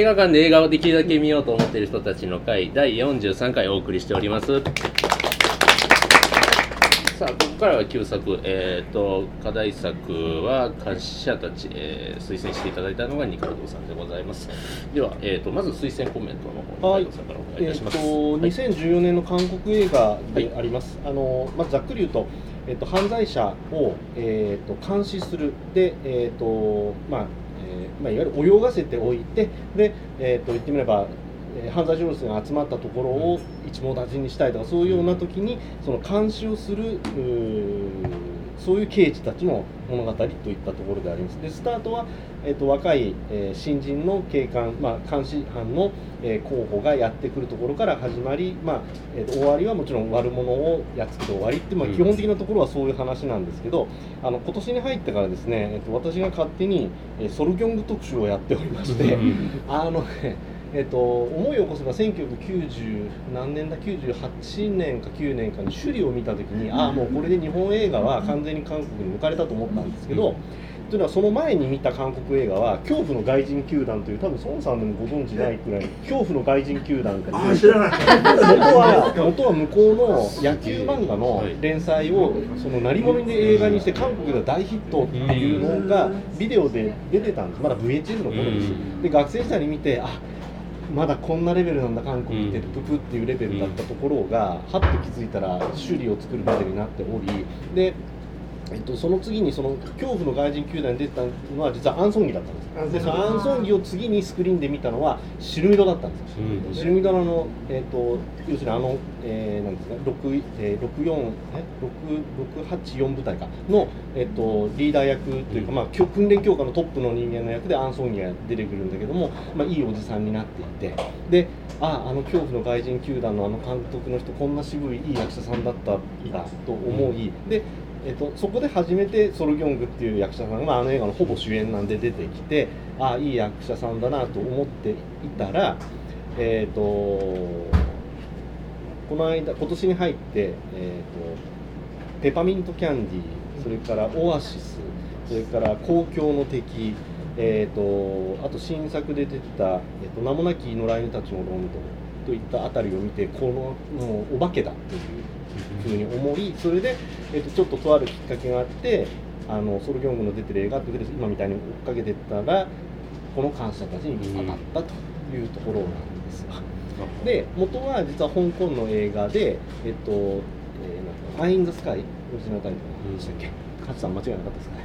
映画館で映画をできるだけ見ようと思っている人たちの会第43回お送りしております。さあここからは旧作、えー、と課題作は監視者たち、えー推薦していただいたのが二階堂さんでございます。では、えー、とまず推薦コメントの方はい。二階堂さんからお願いいえっとたします、2014年の韓国映画であります、あのまずざっくり言うと、えっと犯罪者を、えっと監視する。で、えっとまあえーまあ、いわゆる泳がせておいてで、えっと言ってみればえ犯罪者が集まったところを一網打尽にしたいとかそういうような時にその監視をするそういう刑事たちの物語といったところであります。でスタートは、えー、と若い、えー新人の警官、まあ、監視班の、えー候補がやってくるところから始まり、まあえーと終わりはもちろん悪者をやっつけて終わりって、まあ、うん。基本的なところはそういう話なんですけど、あの今年に入ってからですね、えー、と私が勝手に、えーソルギョング特集をやっておりまして、あのね、えっと、思い起こせば1990何年だ？98年か9年かに首里を見た時にああもうこれで日本映画は完全に韓国に抜かれたと思ったんですけど、というのはその前に見た韓国映画は「恐怖の外人球団」という多分孫さんでもご存知ないくらい 恐怖の外人球団があ知らない。元は 元は向こうの野球漫画の連載をその成り物で映画にして韓国で大ヒットっていうのがビデオで出てたんです。まだ VHS の頃です。うん。で学生時代に見てあまだこんなレベルなんだ韓国ってうん。ププっていうレベルだったところがはっと気づいたら修理を作るレベルになっておりでえっと、その次にその恐怖の外人球団に出てたのは実はアンソンギだったんです。アンソンギ。でそのアンソンギを次にスクリーンで見たのはシルミドだったんです。シルミドラの、えー、と要するにあの、えーなんですか6えー64え？6 684部隊かの、えー、とリーダー役というか、まあ、訓練強化のトップの人間の役でアン・ソンギが出てくるんだけども、まあ、いいおじさんになっていて。でああの恐怖の外人球団のあの監督の人こんな渋いいい役者さんだったんだと思い、でえっと、そこで初めてソルギョングっていう役者さんが、まあ、あの映画のほぼ主演なんで出てきてああいい役者さんだなと思っていたら、えっとこの間今年に入って、えっとペパミントキャンディーそれからオアシスそれから公共の敵えー、とあと新作で出てた、えー、と名もなき野良犬たちのロンドンといったあたりを見てこのもうお化けだというふうに思いそれで、えー、とちょっととあるきっかけがあってあのソルギョングの出てる映画って今みたいに追っかけてったらこの感謝たちに当たったというところなんですが。で元は実は香港の映画で「えっとえー、なんかアイ・ン・ザ・スカイ」オリジナルタイトルでしたっけ？勝さん間違いなかったですかね。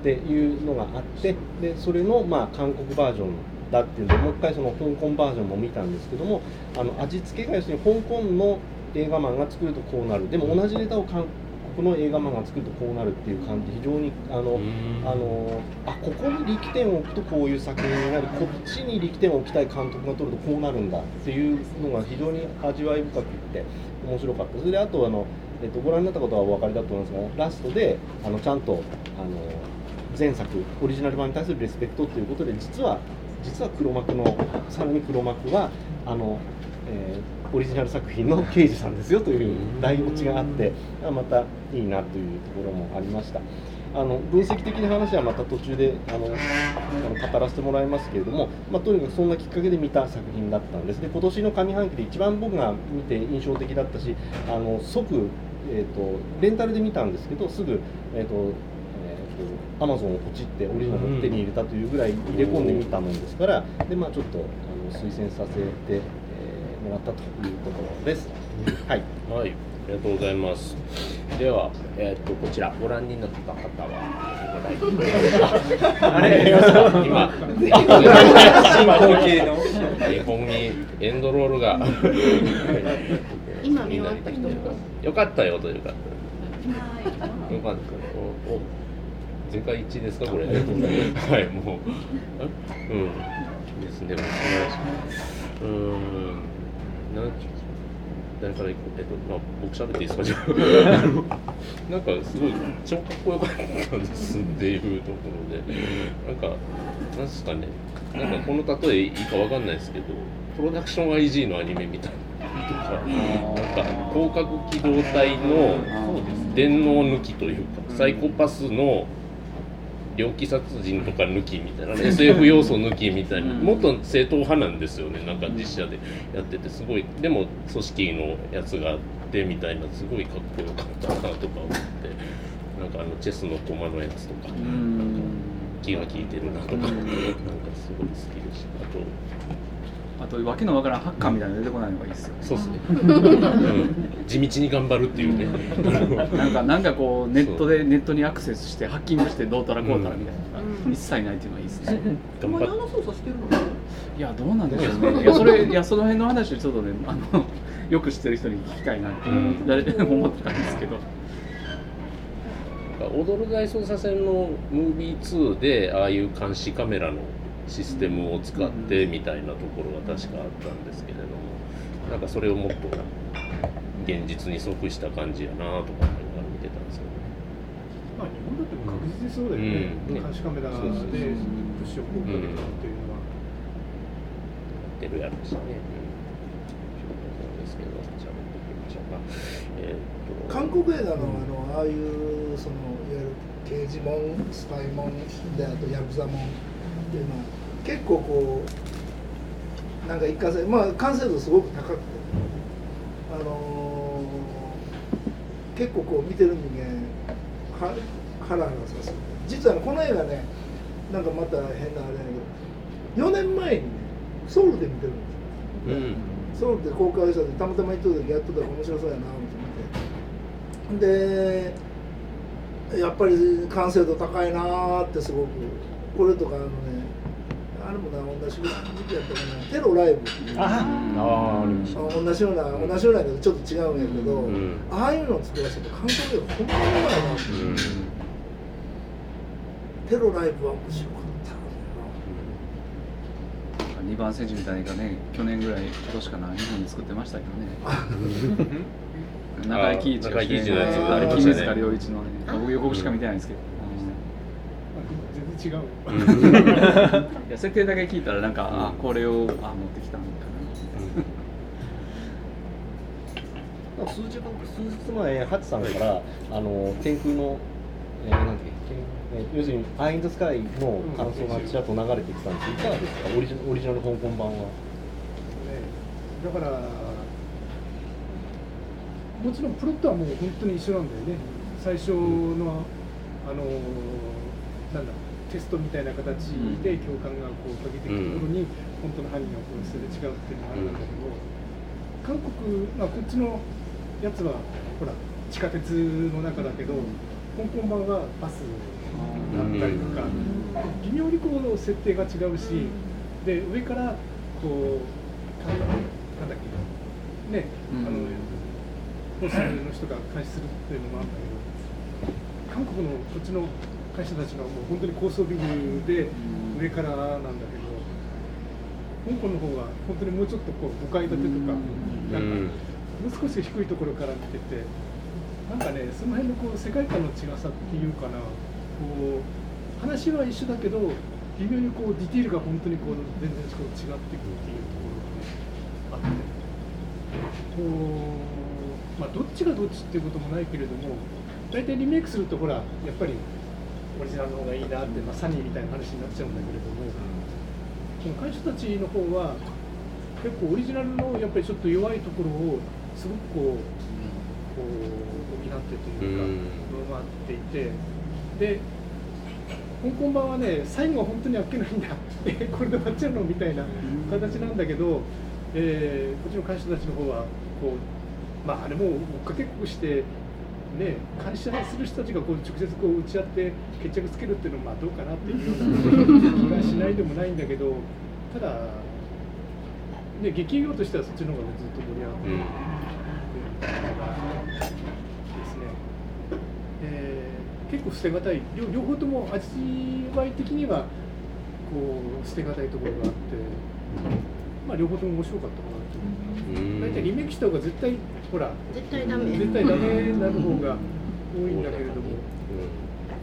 っていうのがあってでそれのまあ韓国バージョンだっていうんでもう一回その香港バージョンも見たんですけどもあの味付けが要するに香港の映画マンが作るとこうなる。でも同じネタを韓国の映画マンが作るとこうなるっていう感じ。で非常にあの、あのあここに力点を置くとこういう作品になるこっちに力点を置きたい監督が撮るとこうなるんだっていうのが非常に味わい深くって面白かった。それであとあの、えっと、ご覧になったことはお分かりだと思いますがラストであのちゃんとあの前作オリジナル版に対するレスペクトということで実は実は黒幕のさらに黒幕はあの、えーオリジナル作品の刑事さんですよという大オチがあってあまたいいなというところもありました。あの分析的な話はまた途中であのあの語らせてもらいますけれども、まあ、とにかくそんなきっかけで見た作品だったんです。で今年の上半期で一番僕が見て印象的だったしあの即、えー、とレンタルで見たんですけどすぐ、えーとアマゾンをポチってオリジナルを手に入れたというぐらい入れ込んでみたもんですからで、まあ、ちょっとあの推薦させて、えーもらったというところです。はいはい、ありがとうございます。では、えっ、と、こちら、ご覧になった方は。あれ、今。進行形の。日本にエンドロールが。今見終わった人よかったよというか。よかった。お、お。全会一致ですか、これ。はい、もう。うん。ですね、もう。ん。なん。誰から行こうえっと、まあ、僕喋っていいですか、じゃあ。なんか、すごい、超かっこよかったですっていうところで。なんか、なんですかね。なんか、この例えいいかわかんないですけど。プロダクション IG のアニメみたいな。とか、なんか、広角機動隊の電脳抜きというか、サイコパスの。猟奇殺人とか抜きみたいな、ね、SF 要素抜きみたいな、もっと正統派なんですよねなんか実写でやっててすごい。でも組織のやつがあってみたいなすごいかっこよかったなとか思ってなんかあのチェスの駒のやつとかなんか気が利いてるなとかなんかすごい好きでした。あとあとわけのわからんハッカーみたいなの出てこないのがいいですよ、そうですね、うん、地道に頑張るっていうね。なんかなんかこうネットでネットにアクセスしてハッキングしてどうたらこうたらみたいな、うん。一切ないっていうのがいいですね。頑張っ操作して。るのいやどうなんでしょうね。いやそれいやその辺の話をちょっとねあの よく知ってる人に聞きたいなって、うん。誰でも思ってたんですけど。踊る大捜査線のムービー2でああいう監視カメラのシステムを使ってみたいなところが確かあったんですけれどもなんかそれをもっと現実に即した感じやなとか思いながら見てたんですよね。まあ日本だっても確実にそうだよね、うん。ね監視カメラでそうそうそうプッシュをこうかけてるっていうのは、出るやろうしね、ですけど喋っていきましょうか。えーっと。韓国映画のあのああいうそのいわゆる刑事もんスパイもんであとヤクザもんっていうのは結構こうなんか一過性まあ完成度すごく高くてあのー結構こう見てる人間は腹が刺す実はこの映画ねなんかまた変なあれやけど4年前にねソウルで見てるんですよ。うんソウルで公開した時たまたま行った時やっとったら面白そうやなと思ってでやっぱり完成度高いなーってすごくこれとかあのあれもな同じ時期やったかな。テロライブああありましたあ同じような同じようなけどちょっと違うんやけど、うんああいうのを作らせて韓国でほんまにうまいなって、う。ん。テロライブは面白かった2番選手みたいなね去年ぐらい今年かな日本で作ってましたけどね。中井貴一中井貴一のやつありましたね。木水良一のね僕予告しか見てないんですけど、違うよいや設定だけ聞いたらなんか、あこれをあ持ってきたんか数日数日前ハチさんからあの天空の、えー、なんだっけ？えー要するに「アイン・ザ・スカイ」の感想がちらっと流れてきたんです。いかがですか？オリジナオリジナル香港版は。ねだからもちろんプロットはもう本当に一緒なんだよね。最初の、あのなんだテストみたいな形で教官がこうかけていくところに、本当の犯人がこうすれ違うっていうのがあるんだけど、韓国、まあ、こっちのやつはほら地下鉄の中だけど、香港版はバスだったりとか、微妙にこう設定が違うし、で上からこうかなんだっけね、うん。あのホストの人が監視するっていうのもあるんだけど韓国のこっちの会社たちのはもう本当に高層ビルで上からなんだけど香港の方は本当にもうちょっとこう5階建てとかなんかもう少し低いところから見ててなんかねその辺のこう世界観の違さっていうかな。こう話は一緒だけど微妙にこうディティールが本当にこう全然こう違っていくっていうところがねあって。こうまあどっちがどっちっていうこともないけれども大体リメイクするとほらやっぱりオリジナルの方がいいなって、まあ、サニーみたいな話になっちゃうんだけれども、この会社たちの方は結構オリジナルのやっぱりちょっと弱いところをすごくこうこう補ってというかうん。上回っていてで香港版はね最後は本当にあっけないんだ。えこれで終わっちゃうのみたいな形なんだけど、えーこっちの会社たちの方はこうまああれも追っかけっこしてね、監視する人たちがこう直接こう打ち合って決着つけるっていうのはまあどうかなっていうような気がしないでもないんだけどただ、ね、劇業としてはそっちの方がずっと盛り上がってる、ですね、えー結構捨てがたい。両両方とも味わい的にはこう捨てがたいところがあって、まあ、両方とも面白かったかなと大体リメイクした方が絶対ほら絶対ダメ。絶対ダメになる方が多いんだけれども、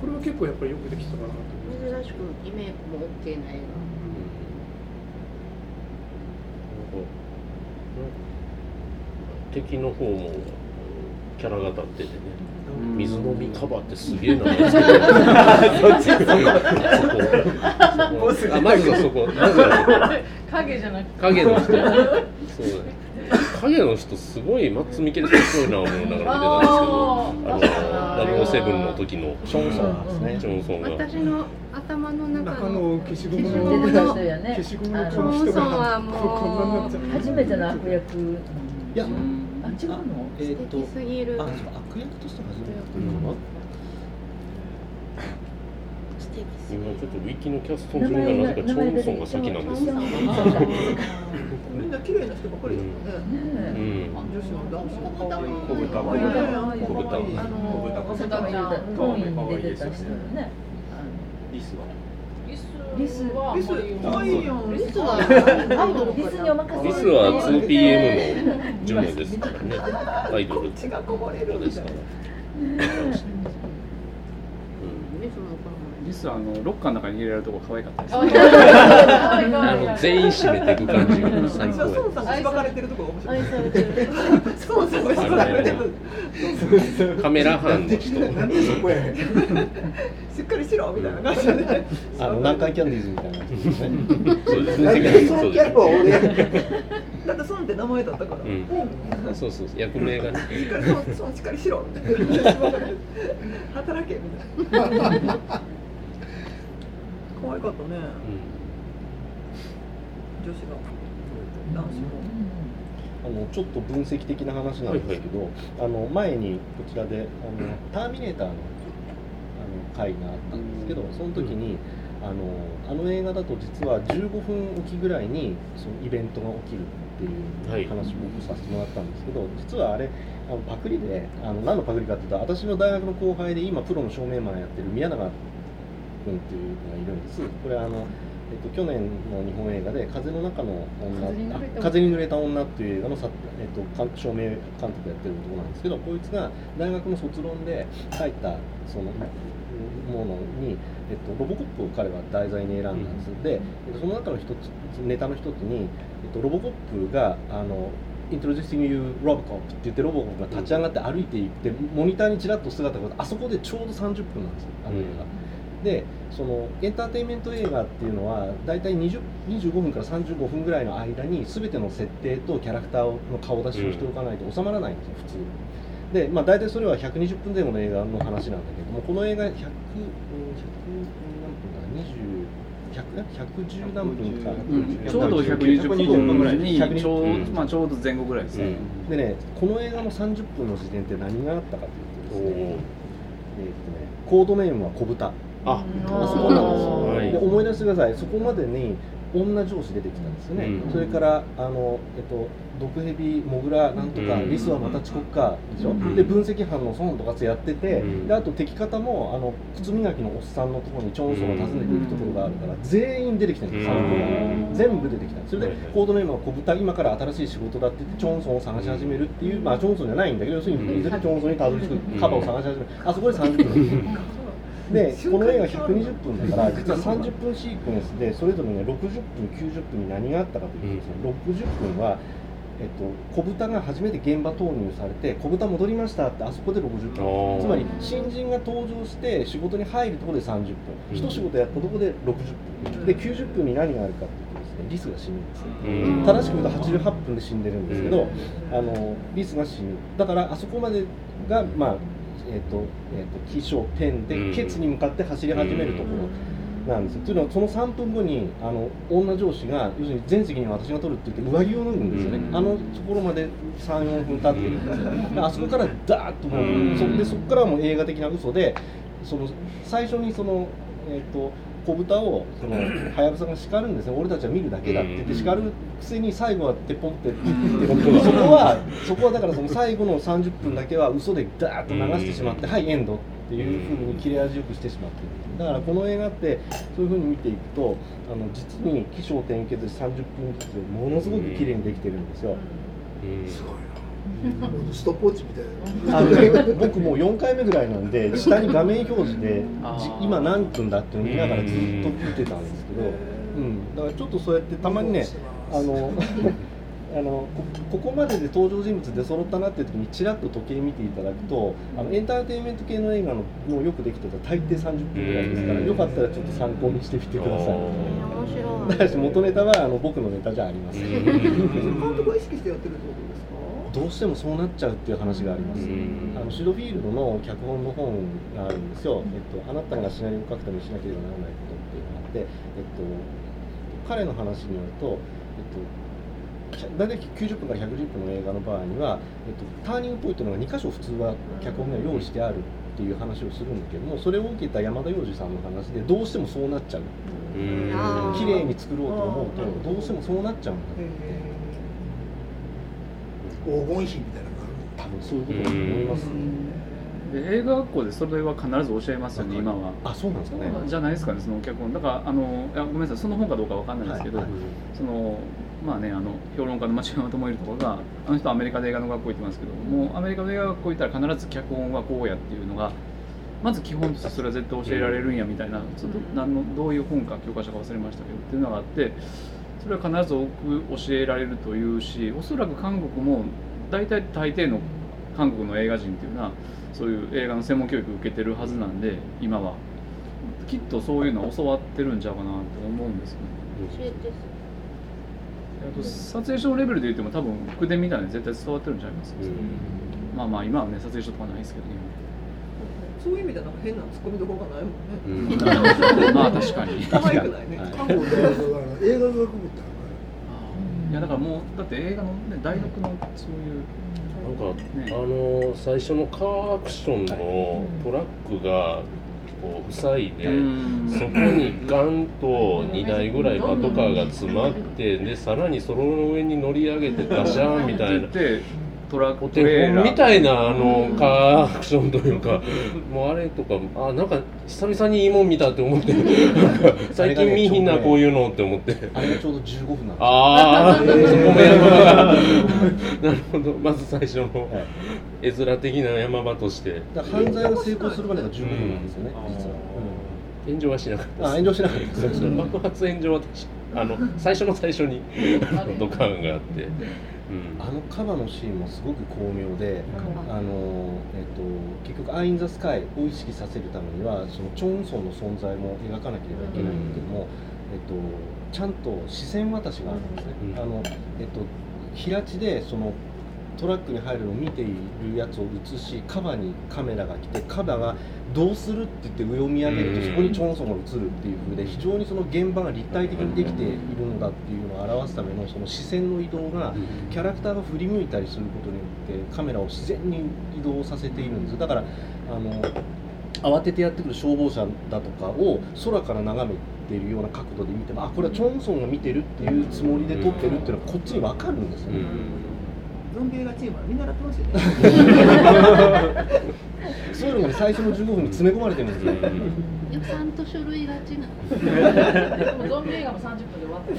これは結構やっぱりよくできたかなと。珍しくリメイクも OK な映敵の方もキャラが立っててね。水飲みカバーってすげえなそっちそこそこあまずはそこ。まずはそこ。影じゃなくて。影の人。そうだね影の人すごいマッツ・ミケルソンっぽいな思いながら見てたんですけどあの007の時のションソンですね。ジョンソンが。私の頭の中中のの消しゴム出のてた人やね消しゴムのあこの人ジョンソンはがもうこんなになっちゃう初めての悪役いやあ違うのえーっと素敵すぎるあ悪役として初めてかな素敵すぎる今ちょっとウィキのキャスト順がなぜかチョンソンが先なんです麗な人ばっかりだよね。うん。女子の男子も可愛い。小豚可愛いね小豚可愛いあの小豚が言うたトーインに出てた人よねリスはリスはリス可愛いやん。リスはリスにお任せリスは 2PM のジュニアですからねアイドル血がこぼれるですから、リスはあのロッカーの中に入れられるとこ可愛かったですあうん、あの全員締めていく感じが最高私は孫さんが愛しばかれてるとこが面白い。愛されてる孫さんがしばかれてる。カメラ班の人なんでそこやしっかりしろみたいな感じで。あの南海キャンディーズみたいな人ですねそうですねだって孫って名前だったから。うん、そうそうそう役名がねしっかりしっかりしろみたいな。働けみたいな。可愛かったね。女子が男子も。あのちょっと分析的な話なんですけど、あの前にこちらであの「ターミネーターの」あの回があったんですけどその時に、あのあの映画だと実は15分おきぐらいにそのイベントが起きるっていう話を僕させてもらったんですけど実はあれあのパクリであの何のパクリかっていうと私の大学の後輩で今プロの照明マンやってる宮永君っていうのがいるん。ですこれあのえっと、去年の日本映画で「風の中の女」あ風に濡れた女」っていう映画のさ、えっと、監照明監督やってる男なんですけどこいつが大学の卒論で書いたそのものに、えっと、ロボコップを彼は題材に選んだんです、で、えっと、その中の一つネタの一つに、えっと、ロボコップがあの Introducing you Robocop って言ってロボコップが立ち上がって歩いていってモニターにちらっと姿があそこでちょうど30分なんですよあの映画。でそのエンターテインメント映画っていうのは大体20 25分から35分ぐらいの間に全ての設定とキャラクターの顔出しをしておかないと収まらないんですよ普通。でまあ大体それは120分前後の映画の話なんだけどもこの映画100 100何分だ？20 100 110何分か、ちょうど120分ぐらいに120ちょう,、うん。まあ、ちょうど前後ぐらいですね、でねこの映画の30分の時点って何があったかというとですね,、えーっとねコードネームは小豚ああそこなんですよ、はい。で思い出してください。そこまでに女上司出てきたんですよね、うん。それからあの、えっと、毒蛇モグラなんとか、うん。リスはまた遅刻かでしょ、ん。で分析班の孫とかつやってて、うん。であと敵方もあの靴磨きのおっさんのところにチョンソンを訪ねていくところがあるから、全員出てきてるんです、うん。3人全部出てきたそれで、コードネームは小豚今から新しい仕事だって言ってチョンソンを探し始めるっていう、まあチョンソンじゃないんだけど要するにいずれチョンソンにたどり着くカバーを探し始める、あそこで30分 でこの映画120分だから実は30分シークエンスでそれぞれね60分90分に何があったかというとですね、60分は、えっと、小豚が初めて現場投入されて小豚戻りましたってあそこで60あ分。ー。つまり新人が登場して仕事に入るところで30分。うん。一仕事やったところで60分。で90分に何があるかっていうとですねリスが死ぬんですよ。うん。正しく言うと88分で死んでるんですけど、あのリスが死ぬ。だからあそこまでがまあえっ、と,、えー、と起承転うん。でケツに向かって走り始めるところなんですよ、というのはその3分後にあの女上司が要するに全責任は私が取るって言って上着を脱ぐんですよね、うん。あのところまで34分経ってるん あそこからダーッともう、うん。そでそこからはもう映画的な嘘でその最初にそのえっ、と小豚をそのはやぶさが叱るんですね。俺たちは見るだけだって言って叱るくせに最後はてポンってってそこはそこはだからその最後の30分だけは嘘でダーッと流してしまって、はいエンドっていうふうに切れ味よくしてしまってるだからこの映画ってそういうふうに見ていくとあの実に起承転結で30分ずつものすごく綺麗にできてるんですよ。うん。すごい。なストップウォッチみたいなあのね僕もう4回目ぐらいなんで 下に画面表示で今何分だっていうのを見ながらずっと見てたんですけど、うん、だからちょっとそうやってたまにねあの あのこここまでで登場人物で揃ったなっていう時にちらっと時計見ていただくとあのエンターテインメント系の映画のもうよくできてた大抵30分ぐらいですからうん。よかったらちょっと参考にしてみてください。あ面白い。だし元ネタはあの僕のネタじゃありません。うん。監督を意識してやってるってこと？どうしてもそうなっちゃうっていう話があります。うん。あのシュドフィールドの脚本の本があるんですよ。えっとあなたがシナリオを書くためにしなければならないことっていうのがあって、えっと彼の話によると、えっと大体90分から110分の映画の場合には、えっと、ターニングポイントのが2箇所普通は脚本が用意してあるっていう話をするんだけどもそれを受けた山田洋次さんの話でどうしてもそうなっちゃう。綺麗に作ろうと思うとどうしてもそうなっちゃうんだ黄金比みたいなのがある。多分そういうことだと思います、で映画学校でそれは必ず教えますよね今は。あそうなんですかね。じゃないですかねその脚本だからあのいやごめんなさいその本かどうかわかんないですけど、はいそのまあねあの評論家の町山智之とかがあの人はアメリカで映画の学校行ってますけどもうアメリカの映画学校行ったら必ず脚本はこうやっていうのがまず基本としてそれは絶対教えられるんやみたいなちょっと何のどういう本か教科書か忘れましたけどっていうのがあってそれは必ず多く教えられるというしおそらく韓国も大体大抵の韓国の映画人っていうのはそういう映画の専門教育を受けてるはずなんで今は。きっとそういうのは教わってるんちゃうかなと思うんですよね。教えてあと撮影所のレベルで言っても多分口伝みたいなの絶対伝わってるんちゃいます、まあまあ今はね撮影所とかないですけどねそういう意味ではなんか変なツッコミどころがないもんね。うん。まあ確かに。可愛くないね。映画学部ってあるかいやだからもうだって映画のね大学のそういうなんか、ねあの最初のカーアクションのトラックがこう塞いで、うん。そこにガンと2台ぐらいパトカーが詰まってでさらにその上に乗り上げてガシャンみたいなトラッおクトレーラーみたいなあのカーアクションというかもうあれとかあなんか久々にいいもん見たって思って最近見ひんなこういうのって思って。あれがちょうど15分なんですああ、そこも山場がなるほど。まず最初のはい。絵面的な山場として。犯罪が成功するまでが15分なんですよね、うん。実は、炎上はしなかったうんあ炎上しなかったです。ね爆発炎上はあの最初の最初にドカーンがあって、うん。あのカバのシーンもすごく巧妙で、あのえっと結局「アイ・ン・ザ・スカイ」を意識させるためにはそのチョンソンの存在も描かなければいけないんだけども、えっと、ちゃんと視線渡しがあるんですね。うん。あのえっと平地でそのトラックに入るのを見ているやつを映しカバにカメラが来てカバがどうするって言って上を見上げるとうん。そこにチョンソンが映るっていう風で非常にその現場が立体的にできているのだっていうのを表すためのその視線の移動がキャラクターが振り向いたりすることによってカメラを自然に移動させているんです。だからあの慌ててやってくる消防車だとかを空から眺めているような角度で見てもあこれはチョンソンが見てるっていうつもりで撮ってるっていうのはこっちに分かるんですよね、ゾンビ映画チームは見習ってますよね。そういうの最初の15分に詰め込まれてるんですよ、予算と書類がゾンビ映画も30分で終わって。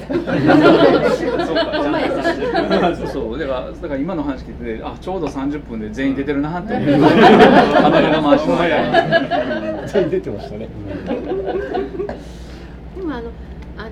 ね。そうだから だから今の話聞いててあちょうど30分で全員出てるなって思ってカメラの回し全員出てましたね、でもあのあの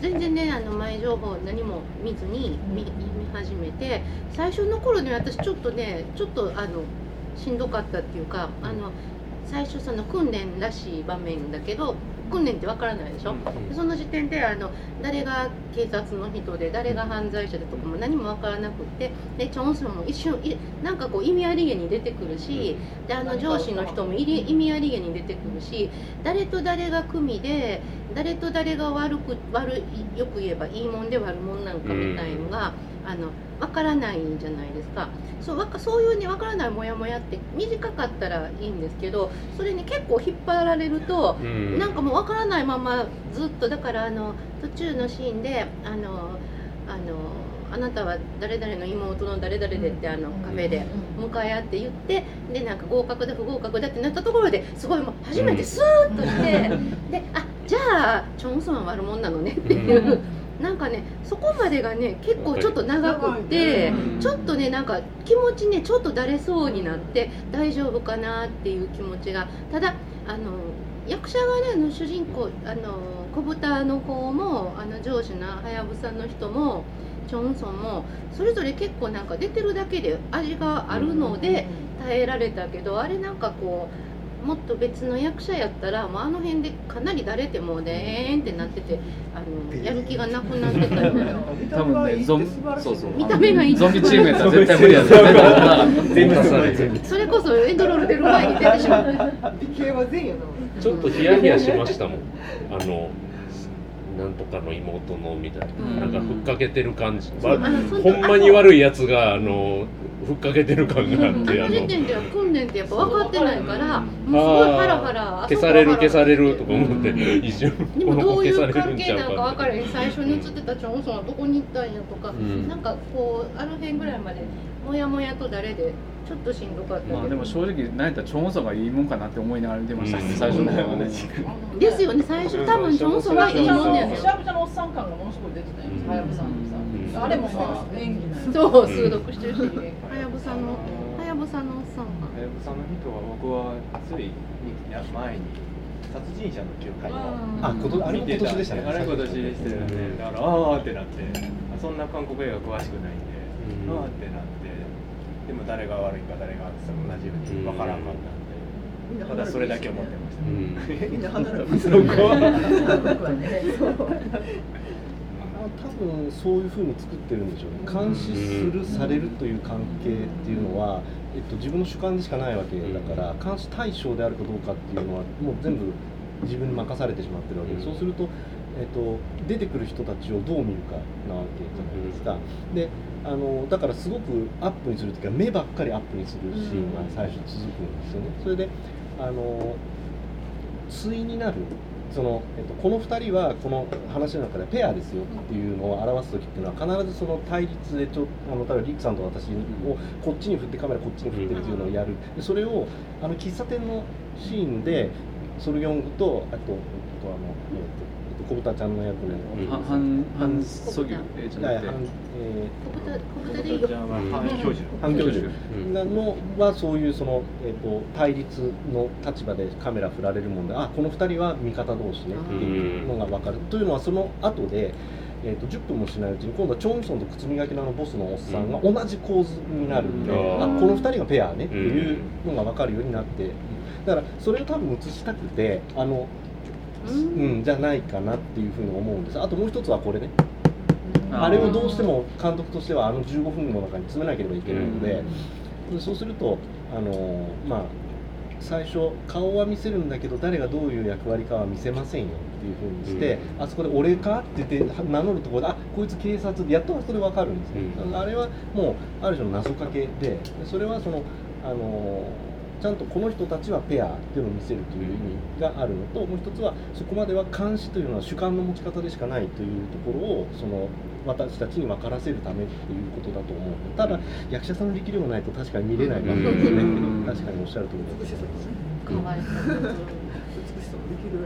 全然ねあの前情報何も見ずに見み始めて最初の頃ね私ちょっとねちょっとあのしんどかったっていうかあの最初その訓練らしい場面だけど訓練ってわからないでしょ、でその時点であの誰が警察の人で誰が犯罪者でとかも何もわからなくってでチョンソンも一瞬いなんかこう意味ありげに出てくるしであの上司の人もいり意味ありげに出てくるし誰と誰が組で誰と誰が悪く悪いよく言えばいいもんで悪もんなんかみたいのが、あの分からないんじゃないですか。そうそういうね分からないモヤモヤって短かったらいいんですけどそれに結構引っ張られると、うん。なんかもう分からないままずっとだからあの途中のシーンであのあのあなたは誰々の妹の誰々でってあのカフェで向かい合って言ってでなんか合格だ不合格だってなったところですごいもう初めてスーッとして、であじゃあチョンソンは悪者なのねっていう、なんかねそこまでがね結構ちょっと長くって、うん。ちょっとねなんか気持ちねちょっとだれそうになって大丈夫かなっていう気持ちが。ただあの役者はねあの主人公あの小豚の方もあの上司のはやぶさの人もチョンソンもそれぞれ結構なんか出てるだけで味があるので耐えられたけどあれなんかこうもっと別の役者やったらもうあの辺でかなりだれてもうでーんってなっててあのやる気がなくなってたよね。多分ねゾンそうそう見た目がいいゾンビチームやったら絶対無理やぞ 全部それこそエンドロール出る前に出てしまう。理系は全やなちょっとヒヤヒヤしましたもん。あのなんとかの妹のみたいな、うん。なんかふっかけてる感じ、わあほんまに悪いやつがあのふっかけてる感がああって、あの。時の点では訓練ってやっぱ分かってないからもうすごいハラハラ消される消されるとか思思って、一瞬でもどういう関係なんか分からへん。最初に映ってたチョンソンはどこに行ったんやとか、うん。なんかこうあの辺ぐらいまでもやもやと誰でちょっとしんどかったまあでも正直何やったらチョンソンがいいもんかなって思いながら見てましたね、うん。最初の方はね。ですよね最初多分チョンソいいもんゃぶしゃのおっさん感がものすごい出てたようんはやぶさんのうん。さあれもまあ演技そう数読してるしはやぶさのはやぶさのおっさんかはやぶさの人は僕はつい前に殺人者の9回をあ今年でしたねあれ今年でしたよねだからああってなってあそんな韓国映画詳しくないんで、うん。ああってなってでも誰が悪いか誰が同じように分からんかったんで、ただそれだけ思ってました、うん。みんな離れるそこは僕はね。そう。あ多分そういうふうに作ってるんでしょうね。監視するされるという関係っていうのは、えっと、自分の主観でしかないわけだから監視対象であるかどうかっていうのはもう全部自分に任されてしまってるわけでそうすると、えっと、出てくる人たちをどう見るかなわけじゃないですか。であのだからすごくアップにするというか目ばっかりアップにするシーンが最初続くんですよね。それであの対になるその、えっと、この2人はこの話の中でペアですよっていうのを表す時っていうのは必ずその対立でちょあの例えばリクさんと私をこっちに振ってカメラこっちに振ってっていうのをやる。でそれをあの喫茶店のシーンでソルギョングとあとあとあの、えと小豚ちゃんの役の、うん。はハンハンソギュえーじゃはいなくて。え小豚小豚で反教授。ー、反教授。うんなのはそういうその、えー、と対立の立場でカメラ振られるもんであこの2人は味方同士ねっていうのが分かる、というのはその後で、えー、と10分もしないうちに今度はチョンソンと靴磨きのあのボスのおっさんが同じ構図になるんで、うん。あこの2人がペアねっていうのが分かるようになって、だからそれを多分映したくてあの、ううん。ん、じゃないかなっていうふうに思うんです。あともう一つはこれね。あれをどうしても監督としてはあの15分の中に詰めなければいけないので、でそうするとあのまあ最初顔は見せるんだけど誰がどういう役割かは見せませんよっていうふうにして、あそこで「俺か?」って言って名乗るところで「あこいつ警察」でやっとあそこで分かるんですね、うん。あれはもうある種の謎かけででそれはそのあのちゃんとこの人たちはペアっていうのを見せるという意味があるのともう一つはそこまでは監視というのは主観の持ち方でしかないというところをその私たちに分からせるためっていうことだと思う。ただ役者さんの力量がないと確かに見れない。わけですねうん。確かにおっしゃる通りです美しさとねかわいそう美しさもできる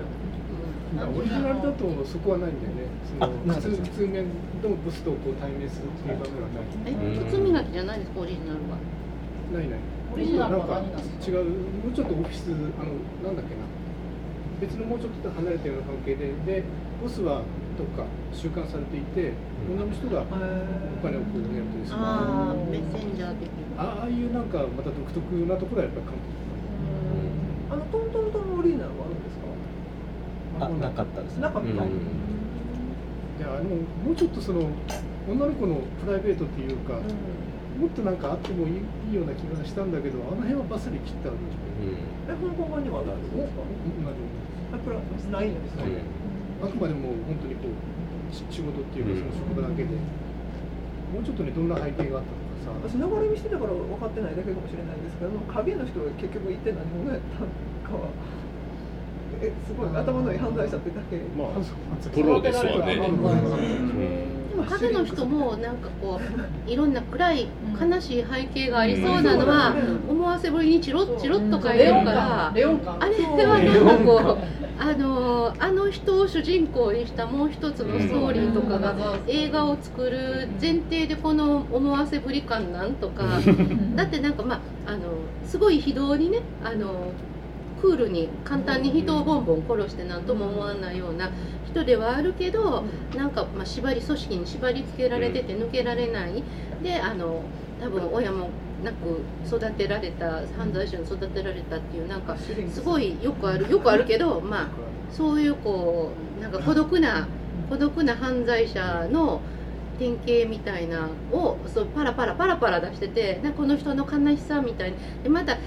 やん。オリジナルだとそこはないん。だよね。そあの普通普通面のボスとこう対面するっていう場面はない。え靴磨きじゃないですかオリジナルはないない。オリジナルなんかは何なんですか違うもうちょっとオフィスあのなんだっけな。別のもうちょっと離れたような関係ででボスはどっか収監されていて女の人がお金をこうやってるああメッセンジャー的ああいうなんかまた独特なところはやっぱり韓あのトントントンのオリジナルはあるんですか？あなかったですね。なかった、うん。国いやあのもうちょっとその女の子のプライベートっていうか、もっとなんかあってもいいいいような気がしたんだけどあの辺はバッサリ切ったんでえ香港版にはあるんですか？まあこれはないん。ですか、あくまでも本当にこうし仕事っていうかその職場だけで、もうちょっとねどんな背景があったのかさ。私流れ見してたから分かってないだけかもしれないんですけど影の人が結局一体何者やったのかは。えすごい頭のいい犯罪者ってだけ。まあプロですわね、でも影の人もなんかこういろんな暗い悲しい背景がありそうなのは思わせぶりにチロッチロッと書いてるか。らあれはなんかこうあのあの人を主人公にしたもう一つのストーリーとかが映画を作る前提でこの思わせぶり感なんとか。だってなんかまああのすごい非道にねあのクールに簡単に人をボンボン殺して何とも思わないような人ではあるけどなんかまあ縛り組織に縛り付けられてて抜けられない。であの多分親もなく育てられた犯罪者に育てられたっていうなんかすごいよくあるよくあるけどまあそういうこうなんか孤独な孤独な犯罪者の典型みたいなをそうパラパラパラパラ出しててなこの人の悲しさみたいにでまた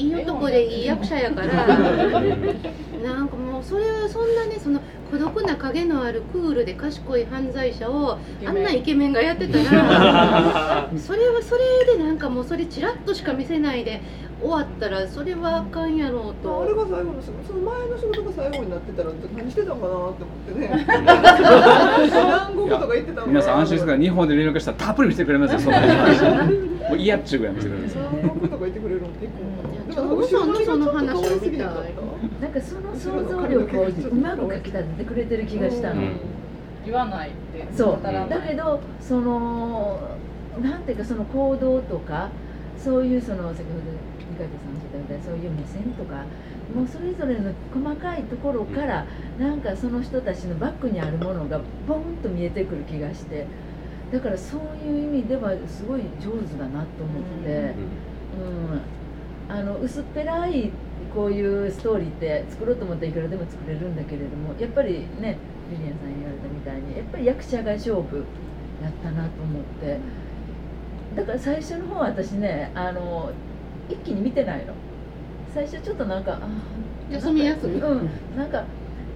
いい男でいい役者やから なんかもうそれはそんなねその孤独な影のあるクールで賢い犯罪者をあんなイケメンがやってたら それはそれでなんかもうそれチラッとしか見せないで終わったらそれはあかんやろうと。あれが最後の仕事その前の仕事が最後になってたら何してたんかなって思ってね。南国とか言ってたんかな皆さん安心してください日本で連絡したらたっぷり見せてくれますよそんな話もう嫌っちゅうぐらい見せてくれます南国とか言ってくれるの結構嘘のその話を見たいなんかその想像力をうまくかき立ててくれてる気がしたの、言わないって。そう。だけどそのなんていうかその行動とかそういうその先ほど三上さんおっしゃったみたいにそういう目線とかもうそれぞれの細かいところからなんかその人たちのバックにあるものがボンと見えてくる気がしてだからそういう意味ではすごい上手だなと思って、うん、あの薄っぺらいこういうストーリーって作ろうと思ったらいくらでも作れるんだけれどもやっぱりねリリアンさん言われたみたいにやっぱり役者が勝負やったなと思って。だから最初の方は私ねあの一気に見てないの。最初ちょっとなんかあー休み休み。うんなんか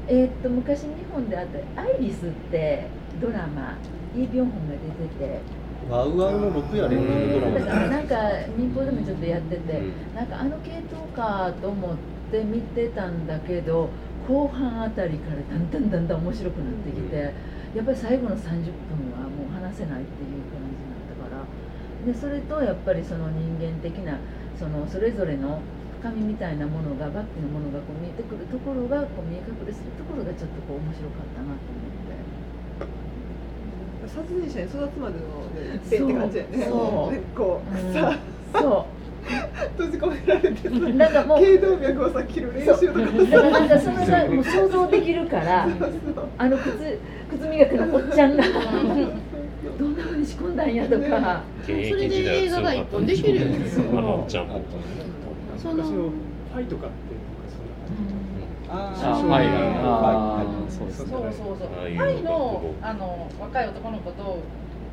えーっと昔日本であった「アイリス」ってドラマイ・ビョンホンが出ててワウワウの6夜連続ドラマ。なんか民放でもちょっとやってて、うん。なんかあの系統かと思って見てたんだけど後半あたりからだんだんだんだん面白くなってきて、やっぱり最後の30分はもう話せないっていう感じになったからでそれとやっぱりその人間的なそのそれぞれの深みみたいなものがバックのものがこう見えてくるところがこう見え隠れするところがちょっとこう面白かったなと思って。殺人者に育つまでのね一遍って感じやね。そう。ねこううん。さそ 閉じ込められてさうなんかもう。頸動脈をさ切る練習とか。そうだからなんかそのさもう想像できるからあの靴靴磨きのおっちゃんがどんなふうに仕込んだんやとか。それで映画が一本できるよ。ねあのおっちゃんも。そのファイトかっていうのかそんな感じあはいあーそうそうそうそうああいうタイのあの若い男の子と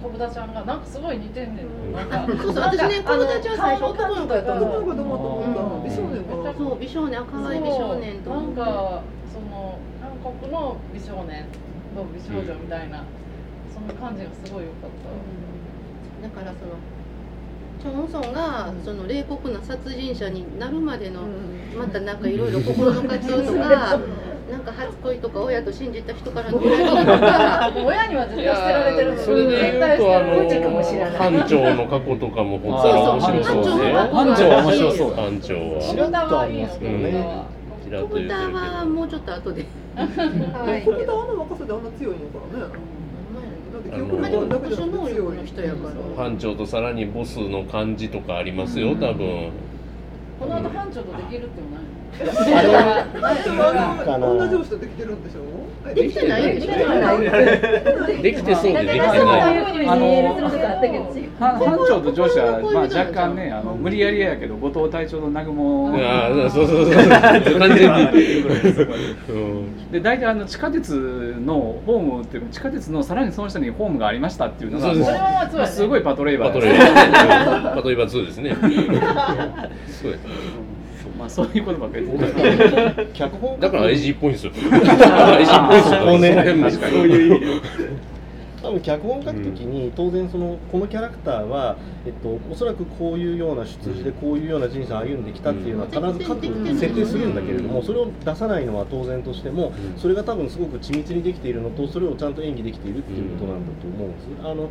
小豚ちゃんがなんかすごい似てんねん。なんかそうそう私ね小豚ちゃん最初男の子やと思う男の子と思った美少年かなそう美少年可愛い美少年となんかその韓国の美少年と美少女みたいな、その感じがすごい良かった、だからそのチョン・ウソンがその冷酷な殺人者になるまでのまたなんかいろいろ心の活動とか なんか初恋とか親と信じた人からのとか 親には絶対捨てられてるのにそれで言うとあこっちかもしれない。の班長の過去とかも本当に面白そうで班長は面白そう。班長ちは。らっとありますけどね。ちらっ小豚と言ってるけはもうちょっと後で。小豚あの若さであんな強いんやからね班長とさらにボスの感じとかありますよ多分。この後班長とできるってもないかな女上司とできてるんでしょできてないでしょできてそうでできてないあったけど違う班班長と上司は、まあ、若干ねあの無理やりやけど後藤隊長の南雲ああそうそうそう完全で大体あの地下鉄のホームっていうか地下鉄のさらにその下にホームがありましたっていう。のがそうですごいパトレイバーパトレイバーパトレイバー2です。ね すごいまあそういうことばっかり言ってた脚本だから IG っぽいんですよ IG っぽいんですよそこね確かに。そういう意味多分脚本書くときに当然そのこのキャラクターは、えっと、おそらくこういうような出自でこういうような人生を歩んできたっていうのは必ず書く設定するんだけれどもそれを出さないのは当然としてもうん。それが多分すごく緻密にできているのとそれをちゃんと演技できているっていうことなんだと思うんです。あの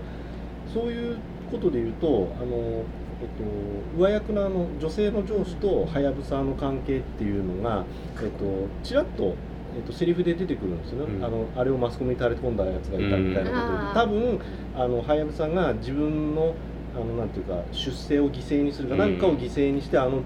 そういうことで言うとあの、えっと、上役のあの女性の上司とはやぶさの関係っていうのが、えっと、ちらっと、えっと、セリフで出てくるんですよね、うん。あのあれをマスコミに垂れ込んだやつがいたみたいなことで、うん。多分あのはやぶさが自分のあのなんていうか出世を犠牲にするかうん何かを犠牲にしてあの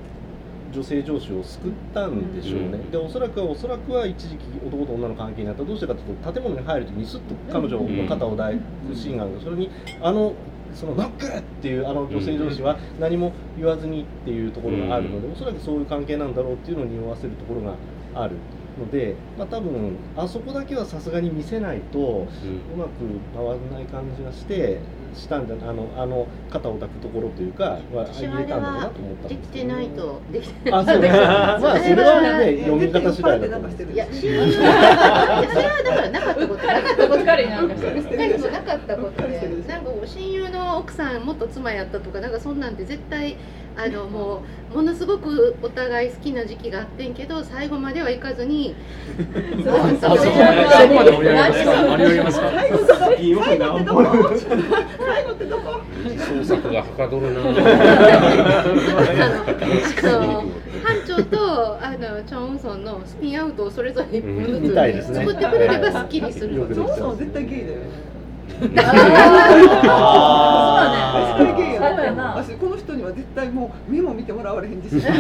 女性上司を救ったんでしょうね、うん。でおそらくはおそらくは一時期男と女の関係になったどうしてかというと建物に入るときにスッと彼女の肩を抱くシーンがあるそれにあのそのノックっていうあの女性上司は何も言わずにっていうところがあるので、おそらくそういう関係なんだろうっていうのを匂わせるところがあるので、まあ、多分あそこだけはさすがに見せないとうまく回らない感じがしてしたんじゃあのあの肩を抱くところというかは私はあれ入れたんだろうなはと思ったんできてないとできてあそうですかまあそれはね読み方次第だと思う。いや、それはだからなかったこと、なかったこと、うっかりなんかしてなかったことで、なんか親友の奥さん、元妻やったとか、なんかそんなんで絶対、あのもう、ものすごくお互い好きな時期があってんけど、最後までは行かずに、あそこそこまで盛り上がりますか？最後最後ってどこ最後ってどこ？創作がはかどるな。あの班長とあのチョン・ウンソンのスピンアウトをそれぞれ1分見ずたいですねつ作ってくれればすっきりする。よくできてますジョンソンは絶対ゲイだよね。あ絶対ゲイやそうやな私この人には絶対もう目も見てもらわれへん自信。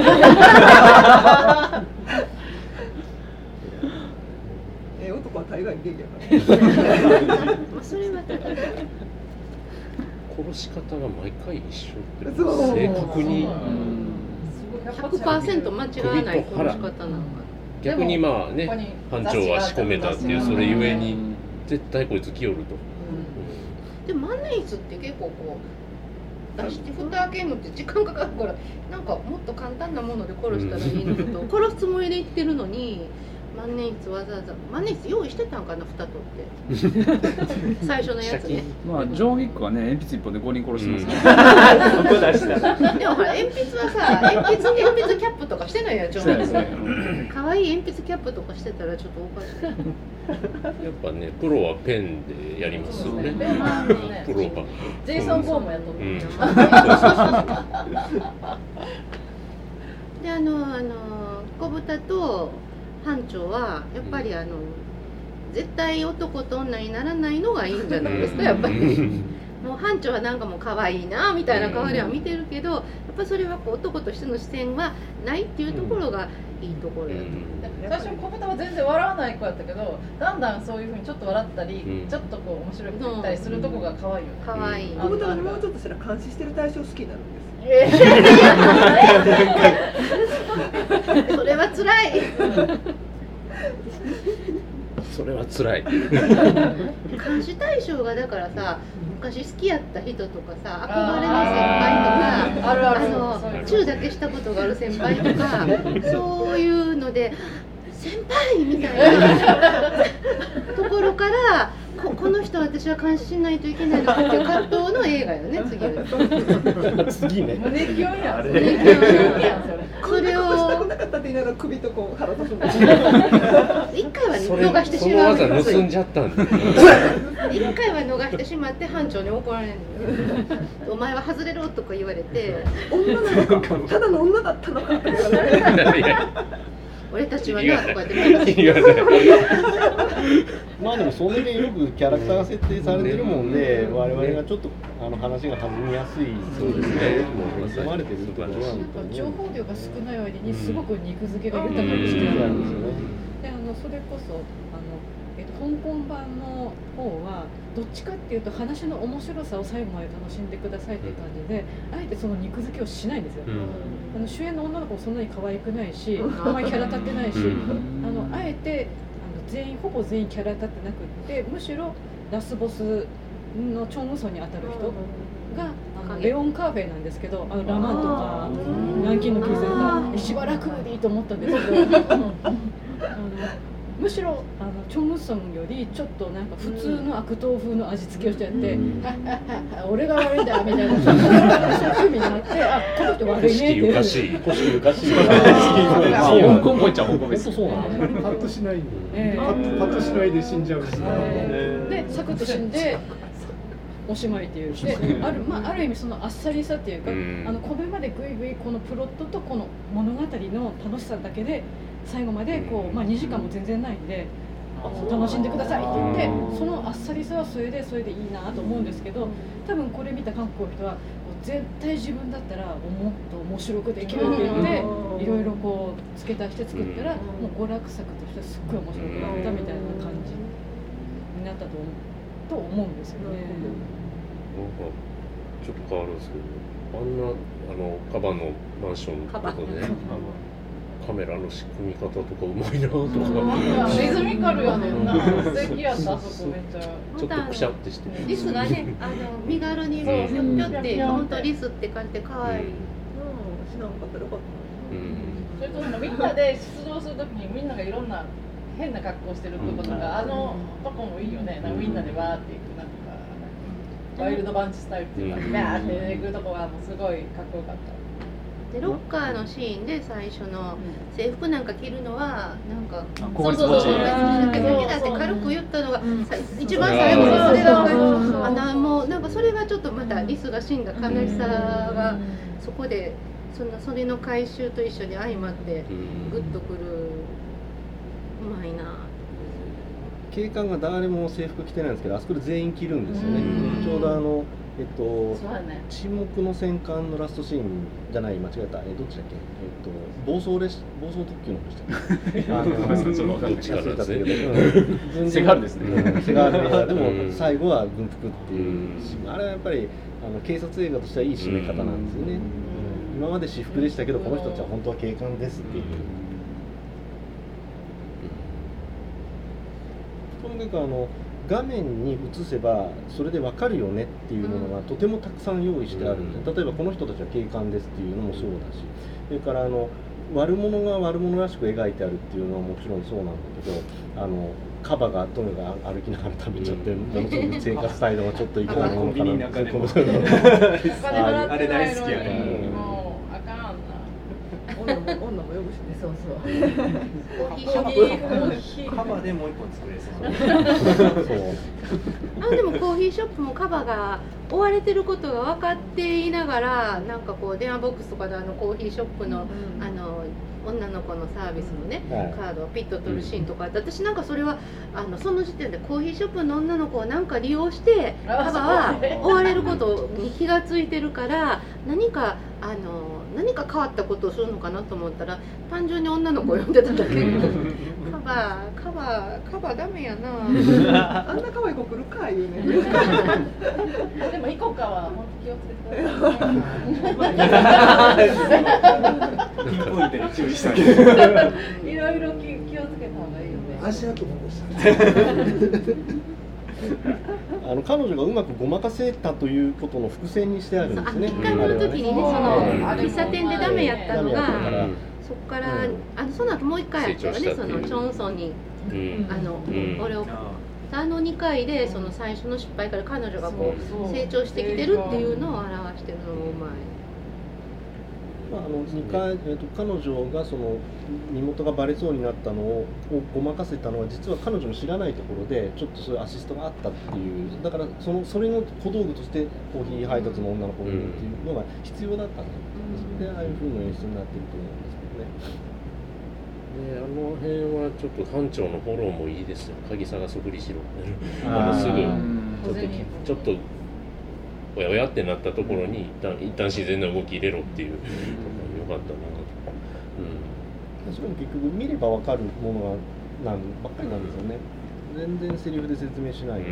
えー男は大概ゲイやから。まあそ殺し方が毎回一緒ってそう。正確に。100%間違わない殺し方なのか。逆にまあね班長は仕込めたっていうそれゆえに絶対こいつ来よると。でも万年筆って結構こう出して蓋開けるのって時間かかるからなんかもっと簡単なもので殺したらいいのと 殺すつもりで言ってるのに万年筆わざわざ万年筆用意してたんかな蓋取って。最初のやつね。まあジョン・ウィックはね鉛筆一本で5人殺してますから、そこ出した。でもほら鉛筆はさ鉛筆鉛筆キャップとかしてないやんちょそうですね。可愛い鉛筆キャップとかしてたらちょっとおかしい。やっぱねプロはペンでやります。よね。ね。プロがジェイソン・ボーンもやっとるうん。であのあの小豚と班長はやっぱりあの、絶対男と女にならないのがいいんじゃないですかやっぱり。もう班長はなんかもう可愛いなみたいな顔では見てるけど、やっぱそれはこう男としての視線はないっていうところがいいところやと思う。最初小豚は全然笑わない子やったけどだんだんそういうふうにちょっと笑ったり、うん。ちょっとこう面白いこと言ったりするとこが可愛いよね、可愛い。うん。小豚はもうちょっとしたら監視してる対象好きになるんですそれは辛い。それは辛い。監視対象がだからさ昔好きやった人とかさ憧れの先輩とかあるある。のチューだけしたことがある先輩とか そういうので先輩みたいなところからここの人私は監視しないといけないのかっていう葛藤の映画よね 次は。次ね。胸キュンやんそ胸れキュンやんそれ。それ。したくをなかったって言いながら首とこう腹と一回は逃してそのしまう技盗んじゃったんだ一回は逃してしまって班長に怒られるお前は外れろとか言われて女なのか。ただの女だったのかって言われて俺たちはなとかってまあでもそれでよくキャラクターが設定されてるもんで、我々がちょっとあの話が弾みやすいそうですね。もう含まれてるところなんだと情報量が少ない割にすごく肉付けが豊かにしてあるそうなんですよね。であのそれこそあの、えっと、香港版の方はどっちかっていうと話の面白さを最後まで楽しんでくださいっていう感じであえてその肉付けをしないんですよ、あの主演の女の子もそんなに可愛くないしあんまりキャラ立ってないし、あのあえてあの全員ほぼ全員キャラ立ってなくってむしろラスボスのチョン・ウソに当たる人がレオン・カーフェなんですけどあのラマンとか南京のキーセンター。しばらくでいいと思ったんですけど。あのむしろあのチョン・ウソンよりちょっとなんか普通の悪党風の味付けをしちゃって「はっはっは俺が悪いんだ」みたいな。そういう風になってあこの人悪いねっていう。古式ゆかしい古式ゆかしいまあ香港っぽい。っちゃ香港本です当そうなんだよパッとしないパッとしないで死んじゃうしでサクッと死んでおしまいっていう。である,、まあ、ある意味そのあっさりさっていうか、うん。あのこれまでぐいぐいこのプロットとこの物語の楽しさだけで最後までこう、まあ、2時間も全然ないんで。楽しんでくださいって言ってうんそのあっさりさはそれでそれでいいなと思うんですけど多分これ見た韓国の人は絶対自分だったらもっと面白くできるって言ってうんいろいろこう付け足して作ったらうんもう娯楽作としてすっごい面白くなったみたいな感じになったと思うと思うんですよね。なんかちょっと変わるんですけどあんなあのカバのマンションとかねカメラの仕組み方とかうまいなとか。リズミカルやねんな。素敵やったあそこめっちゃ。ちょっとくしゃってして。るリスがねあの身軽にもうぴょって本当リスって感じで可愛い、うん。知らんかったらよかったうん。それとなんかみんなで出動するときにみんながいろんな変な格好してるとことか、あのとこもいいよね。なんかみんなでわーっていくなんかワイルドバンチスタイルっていうか、うん。バーって出てくるとこがもうすごいかっこよかった。でロッカーのシーンで最初の制服なんか着るのはなんかそうそうそう。気持ちいいだけだって軽く言ったのが、さ一番最後にそれがあなもうなんかそれがちょっとまたリスが死んだ悲しさがそこでそのそれの回収と一緒に相まってグッとくる。うまいな警官が誰も制服着てないんですけどあそこで全員着るんですよね。うん。ちょうどあのえっとね。沈黙の戦艦のラストシーンじゃない間違えた。えどっちだっけ？えっと暴走列暴走特急の方でしたっけ？どっちかですねセガールですね。うんセガ でもうん。最後は軍服っていうシーン。あれはやっぱりあの警察映画としてはいい締め方なんですよね、うん。今まで私服でしたけどこの人たちは本当は警官ですっていうとにかくあの画面に映せばそれで分かるよねっていうものがとてもたくさん用意してあるんで例えばこの人たちは警官ですっていうのもそうだしそれからあの悪者が悪者らしく描いてあるっていうのはもちろんそうなんだけどあのカバがとにかく歩きながら食べちゃって、ものすごく生活態度がちょっといかないものかなコンビニの中でも。そうお金払ってあれ大好きやのね。にもうあかんな。ね。そうそう。コーヒーショコーップヒーカバでもう一本作れそうそうあでもコーヒーショップもカバが追われてることが分かっていながらなんかこう電話ボックスとかであのコーヒーショップのあの女の子のサービスのね、はい。カードをピッと取るシーンとかあって私なんかそれはあのその時点でコーヒーショップの女の子をなんか利用してあカバはそうね追われることに気がついてるから何かあの何か変わったことをするのかなと思ったら単純に女の子を呼んでただけ。カバカバカバダメやな。あんな可愛い子来るか言うね。でもイコカは本当気をつけて。ピンポイントに注意したい ろいろ気気をつけた方がいいよね。足跡残したあの彼女がうまくごまかせたということの伏線にしてあるんですね。あ一回目の時にねそのうん。喫茶店でダメやったのがらそこからうん。あのその後もう一回やったよねそのチョンソンに。うん。あのうん。俺をあの2回でその最初の失敗から彼女がこう成長してきてるっていうのを表してるのもうまい。まあ、あの2回、えー、と彼女がその身元がバレそうになったのををごまかせたのは実は彼女の知らないところでちょっとそういうアシストがあったっていう。だからそのそれの小道具としてコーヒー配達の女の子っていうのが必要だったんだよ、それでああいう風な演出になってると思うんですけどね。であの辺はちょっと班長のフォローもいいですよ。鍵探すふりしろあのすぐうん。ちょっとちょっとおやおやってなったところに一旦一旦自然な動き入れろっていう、よかったなそれも結局見れば分かるものがなんばっかりなんですよね。全然セリフで説明しない、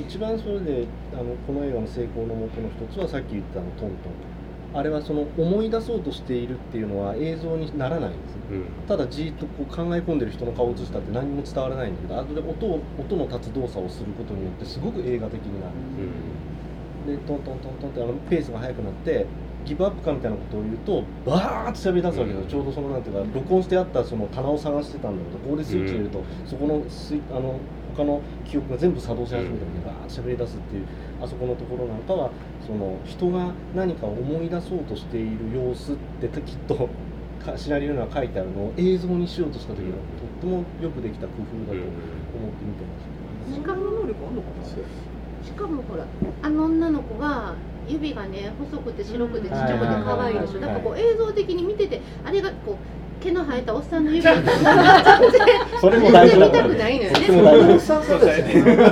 一番それであのこの映画の成功のもとの一つはさっき言ったあのトントン。あれはその思い出そうとしているっていうのは映像にならないんですうん、うん。ただじーっとこう考え込んでる人の顔を映したって何も伝わらないんだけど後で音を音の立つ動作をすることによってすごく映画的になるでトントントントンってあのペースが速くなってギブアップかみたいなことを言うとバーッと喋り出すわけですよ、うん。ちょうどそのなんていうか録音してあったその棚を探してたんだけどここでスイッチ入れると、そこのスイあの他の記憶が全部作動し始めたのでバーッと喋り出すっていうあそこのところなんかはその人が何かを思い出そうとしている様子ってきっとかシナリオには書いてあるのを映像にしようとした時のとってもよくできた工夫だと思って見てます。しかも能力あんのかな？しかもほらあの女の子が指がね細くて白くてちっちゃくて可愛いでしょ。だからこう映像的に見ててあれがこう毛の生えたおっさんの指。だったら全然それも大事だ見たくないのよね。それも大事さんさですよなん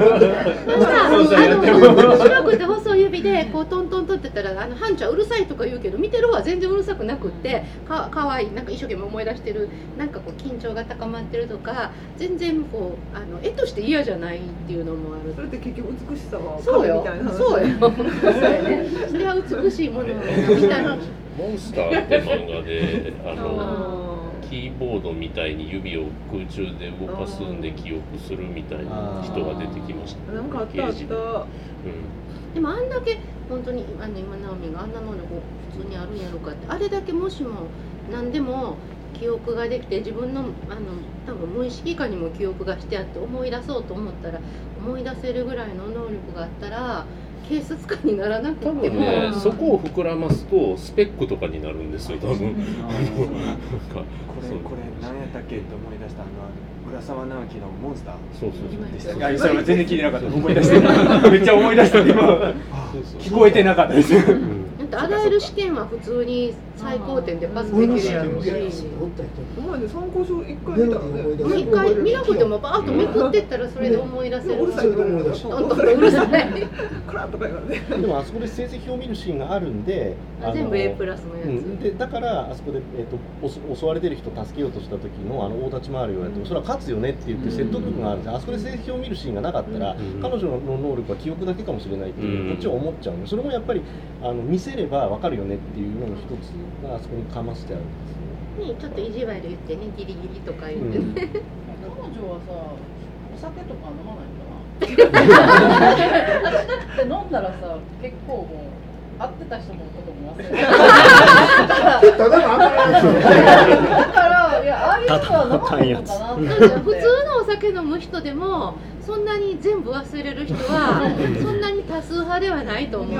かあの白くて細い指ビでこうトントントンってたらあの班長はうるさいとか言うけど見てる方は全然うるさくなくってかかわい。いなんか一生懸命思い出してる。なんかこう緊張が高まってるとか全然こうあの絵として嫌じゃないっていうのもある。それって結局美しさはそうよ。みたいな話そうよそうやねそれは美しいものを見たいなモンスターって漫画であのあキーボードみたいに指を空中で動かすんで記憶するみたいな人が出てきました。ー。なんかあったあった。うん。でもあんだけ本当にあの今直美があんな能力普通にあるんやろかってあれだけもしも何でも記憶ができて自分のあの多分無意識下にも記憶がしてあって思い出そうと思ったら思い出せるぐらいの能力があったら警察官にならなくて多も、分ねそこを膨らますとスペックとかになるんですよ多分。これこれ何やったっけって思い出したのが浦沢直樹のモンスター。そうそうそう。でしたいやそれは全然聞いてなかった。思い出してめっちゃ思い出した。今聞こえてなかったですってあらゆる試験は普通に最高点でパスできるやろうし。お前ね参考書一回見たらね一回見なくてもバーッとめくってったらそれで思い出せる。うるさいうるさい。でもあそこで成績を見るシーンがあるんで全部 A プラスのやつ。でだからあそこで、えー、と襲われてる人助けようとした時のあの大立ち回りをやって、それは勝つよねって言って説得力があるんであそこで成績を見るシーンがなかったら、彼女の能力は記憶だけかもしれないっていう、こっちは思っちゃうんでそれもやっぱりあの見せれば分かるよねっていうのの一つがあそこにかましてあるんですよにちょっと意地悪言ってねギリギリとか言って。うん。ね。彼女はさお酒とか飲まないんかな。私だって飲んだらさ結構もう会ってた人のことも忘れてた。だからいやああいう人は飲まないのかな普通酒飲む人でもそんなに全部忘れる人は そんなに多数派ではないと思う。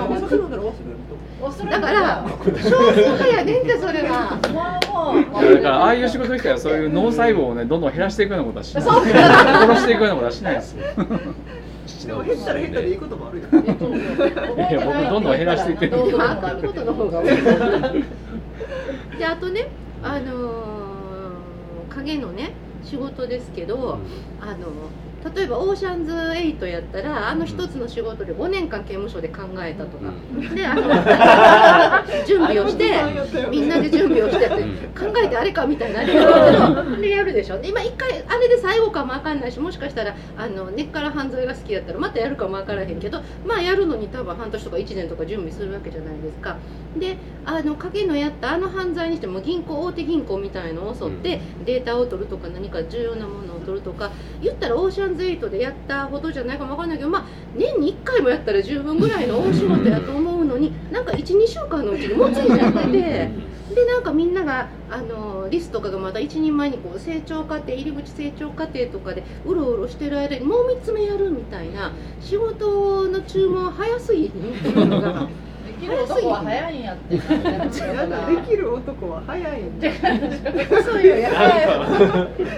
だから少数派やねんってそれは。だからああいう仕事したらそういう脳細胞をねどんどん減らしていくようなことはしない殺していくようなことはしないですよでも減ったら減ったでいいこともあるよいや僕どんどん減らしていってるあかんことの方が多い。であとねあのー影のね仕事ですけど、あの例えばオーシャンズ8やったらあの一つの仕事で5年間刑務所で考えたとか、であの 準備をしてみんなで準備をしてって考えてあれかみたいなあれやるけどでやるでしょ。で今一回あれで最後かもわかんないしもしかしたらあの根っから犯罪が好きだったらまたやるかもわからへんけどまあやるのに多分半年とか1年とか準備するわけじゃないですか。であの影のやったあの犯罪にしても銀行大手銀行みたいのを襲ってデータを取るとか何か重要なものを取るとか言ったらオーシャンズ8でやったほどじゃないかもわかんないけどまあ年に1回もやったら十分ぐらいの大仕事やと思うのになんか12週間のうちにもうついちゃってて。でなんかみんながあのリスとかがまだ一人前にこう成長過程入り口成長過程とかでうろうろしてる間にもう3つ目やるみたいな仕事の注文早すぎっていうのができる男は早いんやって。なんかできる男は早いんだ。そういうや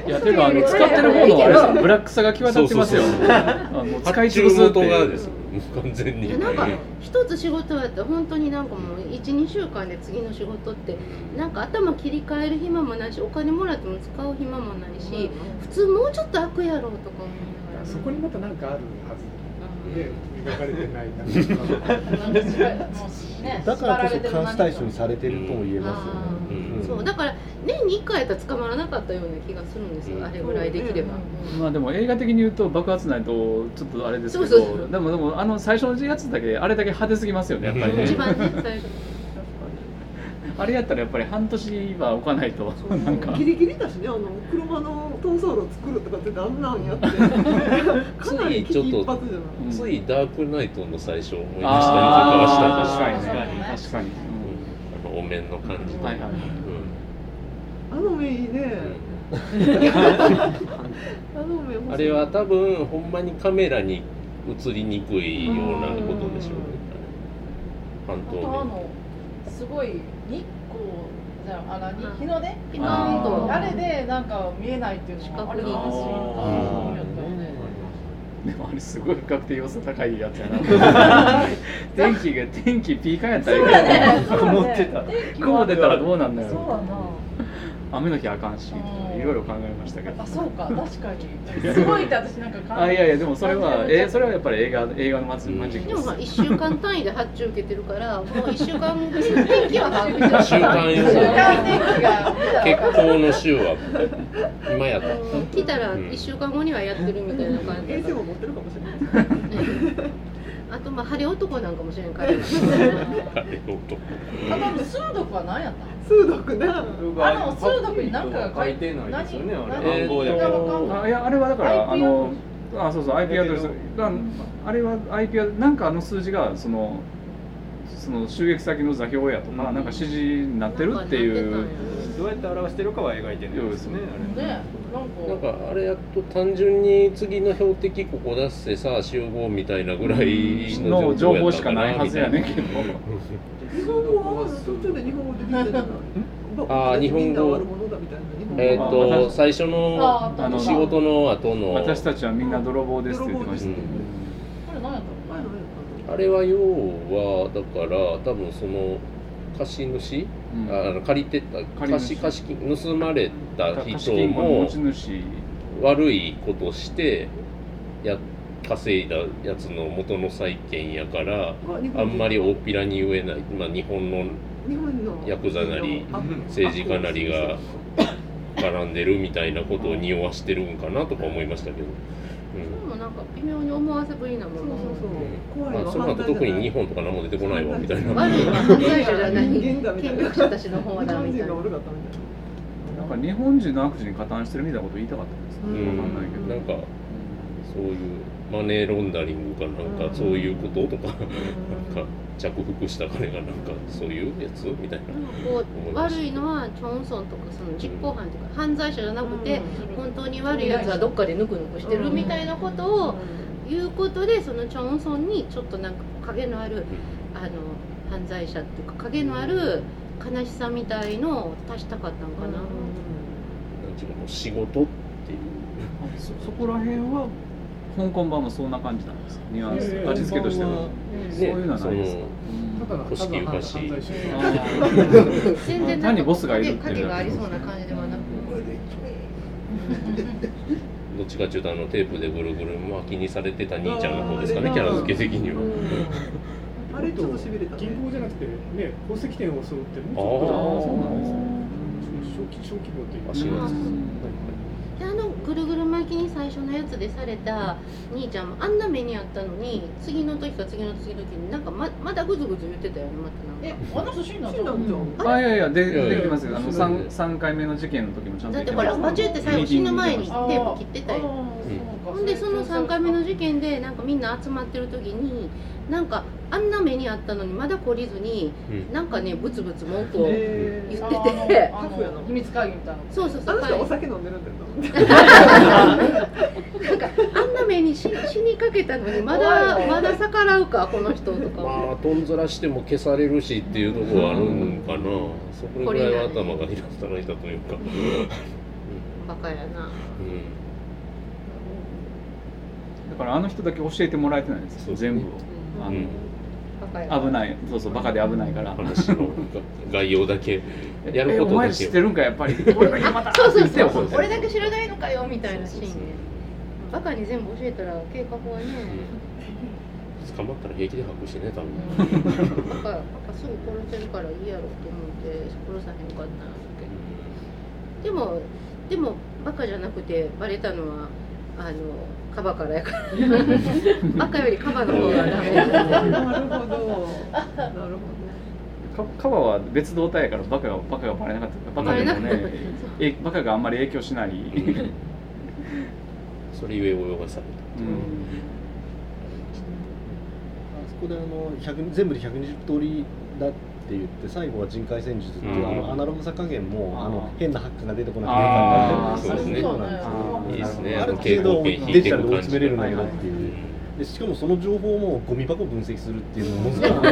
いやていうかあの使ってる方のブラックさが際立ってますよ。使い発注潰すって元がですよ完全になんか一つ仕事やったら本当になんかもう12週間で次の仕事ってなんか頭切り替える暇もないしお金もらっても使う暇もないし普通もうちょっと開くやろうとか思いながらそこにまた何かあるはずで描かれてないだからこそ監視対象にされてるとも言えますよね、そうだから年に1回やったら捕まらなかったような気がするんですよ、あれぐらいできれば、まあでも映画的に言うと爆発ないとちょっとあれですけどでもでもあの最初のやつだけあれだけ派手すぎますよねやっぱりね。一番ね最初あれやったらやっぱり半年は置かないとなんか。ギリギリだしねあの車の逃走路作るとかってあんなんやって。かなり危機一髪じゃない。うんついダークナイトの最初を思い出したりとかはした確かにね確かに、あのお面の感じとはいはい。あの目いいね。あの目うんあれは多分ほんまにカメラに映りにくいようなことでしょうね。半あ透明。とあのすごい日光じゃあ何？日の出ピカーンとあれでなんか見えないっていうのはあれなん。でもあれすごい不確定要素高いやつやな。天気が天気ピーカンやったらいいそうやね。曇ってた。天気は雲出たらどうなんだよ。そうやな雨の日あかんしいろいろ考えましたけど。あそうか 確かに。すごいって私なんか感じあいやいやでもそれはえそれはやっぱり映画映画のマジマジックでもまあ1週間単位で発注受けてるからもう1週間天気は把握してる週間予報週間天気が結構の週は今やった。来たら1週間後にはやってるみたいな感じ衛星も持ってるかもしれない まあ晴れ男なんかもしれんから。あれ男あとあの数読は何やった？の数読ね。あの数読に何かが書いてないですよねあ何れ暗号だけどあいやあれはだから IP あのあそうそう IP アドレス。があれは IP アなんかあの数字がそのその襲撃先の座標やとか、うん。なんか指示になってるっていう。どうやって表してるかは描いてない。ですね。あれね。なんか。なんかあれやと単純に次の標的ここ出してさあ集合みたいなぐらいのの情報しかないはずやねんけど。日本語は途中で日本語できてたあー日本語。みんなあるものだみたいな日本語。えっ、まあと私最初の仕事の後の。私たちはみんな泥棒ですって言ってました、うんこれ何やったの前のやあれは要はだから多分その貸主、うん。ああの借りてた貸し貸し金盗まれた貸人も悪いことしてや稼いだやつの元の債権やからあんまり大っぴらに言えない、まあ、日本の日本のヤクザなりあ政治家なりが絡んでるみたいなことを匂わしてるんかなとか思いましたけど、微妙に思わせぶりなものそうそうそう。怖いまあ、わその後特に日本とか何も出てこないわみたいな。悪いは犯罪者じゃない権力者たちの方だみたいな日本人が悪かったみたいななんか日本人の悪事に加担してるみたいなこと言いたかったんです。うね、わかんないけん、ど。なんかそういうマネーロンダリングかなんかそういうこととか、なんか着服した金がなんかそういうやつ？みたいな。こう悪いのはチョンソンとかその実行犯というか犯罪者じゃなくて本当に悪いやつはどっかでぬくぬくしてるみたいなことを言うことでそのチョンソンにちょっとなんか影のあるあの犯罪者っていうか影のある悲しさみたいのを足したかったのかな。なんていうかもう仕事っていう。そそこら辺は香港版もそんな感じなんですか？ニュアンス。味付けとしてもそういうのはないですか、ただの古式ゆかし犯罪者全然単にボスがいるっていう影がありそうな感じでは。なくどっちかっていうとあのテープでぐるぐる巻きにされてた兄ちゃんの方ですかねキャラ付け的には。あれちょっとしびれたね。銀行じゃなくてね宝石店を襲うってああもうちょっと。そうなんですね。小規模という。かぐるぐる巻きに最初のやつでされた兄ちゃんもあんな目にあったのに次の時か次の次の時になんかままだぐずぐず言ってたよねまたなんか。えあの人死んだん死んだんじゃんあいやいやでできますよ。あのそれで三三回目の事件の時もちゃんとだってほら間違って最後死ぬ前にテあープ切ってたよ。ほんでその3回目の事件でなんかみんな集まってる時になんかあんな目にあったのにまだ懲りずにうん。なんかねブツブツ文句をえ言ーってて。秘密会議みたいなそうそうそう。あの人お酒飲んでるんだよ。なんかあんな目に死死にかけたのにまだまだ逆らうかこの人とかまあとんずらしても消されるしっていうところはあるんかな。そこぐらいは頭が働いたというか。バカやな。うん。だからあの人だけ教えてもらえてないんですそうよ全部を。あの、うん危ない。そうそうバカで危ないから。話の概要だけ。やるえことだけお前知ってるんかやっぱり。俺だけまた。そうそうそう。俺だけ知らないのかよみたいなシーン。ねバカに全部教えたら計画はね。捕まったら平気で吐くしね多分。バカバカすぐ殺せるからいいやろと思って殺さへんかったんだけど。でもでもバカじゃなくてバレたのはあのカバからやから。バカよりカバの方がダメなるほどなるほどか。カバは別動態やからバカがバカがバレなかった。バカでもね えバカがあんまり影響しない、う んそれゆえ泳がされあそこであの100全部で120通りだって言って最後は人海戦術っていう、うん。あのアナログさ加減もあの変なハックが出てこなくてよあー。かったっていうそうですね。そうなんですよ。いいですね。ある程度デジタルで追い詰めれるんだけどっていう、うん。でしかもその情報もゴミ箱分析するっていうのもものすごくう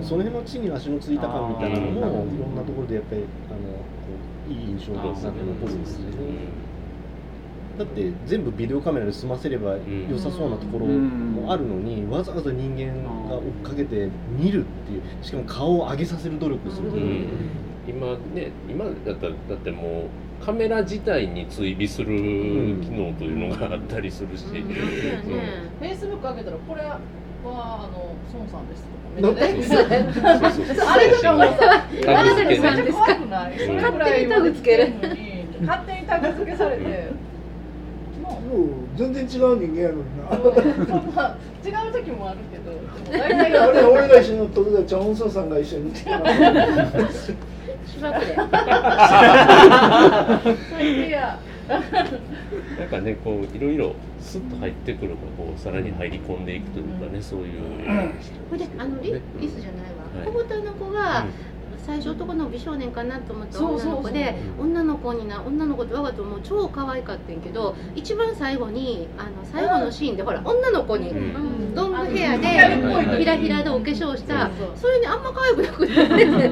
ん。その辺の地に足のついた感みたいなのもいろんなところでやっぱりあのこういい印象が残るんですよね。だって全部ビデオカメラで済ませれば良さそうなところもあるのに、わざわざ人間が追っかけて見るっていうしかも顔を上げさせる努力する。う、今ね今だったらだってもうカメラ自体に追尾する機能というのがあったりするし、うん。そうやね。フェイスブック開けたらこれはあの孫さんですどとかめっちゃねあれとかもさあなたですか？怖くない？それぐらい勝手にタグつける。のに勝手にタグ付けされてまあもう全然違う人間やのにあな。の まあ違う時もあるけど大体俺俺が一緒に乗った時はチョンソンさんが一緒に乗ってたしばくでいや。なんかねこういろいろスッと入ってくるがこうさらに入り込んでいくというかね、そういう。ほいであのリねリスじゃないわ。はい。小豚の子が最初男の美少年かなと思った女の子で女の子にな女の子って我がともう超可愛かったんやけど一番最後にあの最後のシーンでほら女の子にうん。ロングヘアではいひらひらでお化粧したそれにあんま可愛くなくて。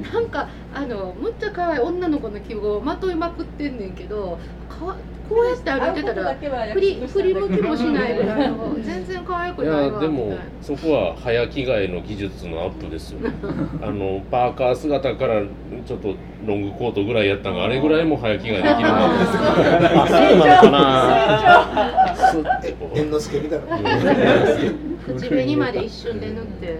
なんかあのむっちゃ可愛い女の子の記号をまといまくってんねんけどかわこうやって歩いてたら振り振り向きもしないぐらいの全然可愛くいないわみたいやでもそこは早着替えの技術のアップですよ あのパーカー姿からちょっとロングコートぐらいやったんがあれぐらいも早着替えできるなんですあそうなのかな。猿之助みたいな 口紅まで一瞬で塗って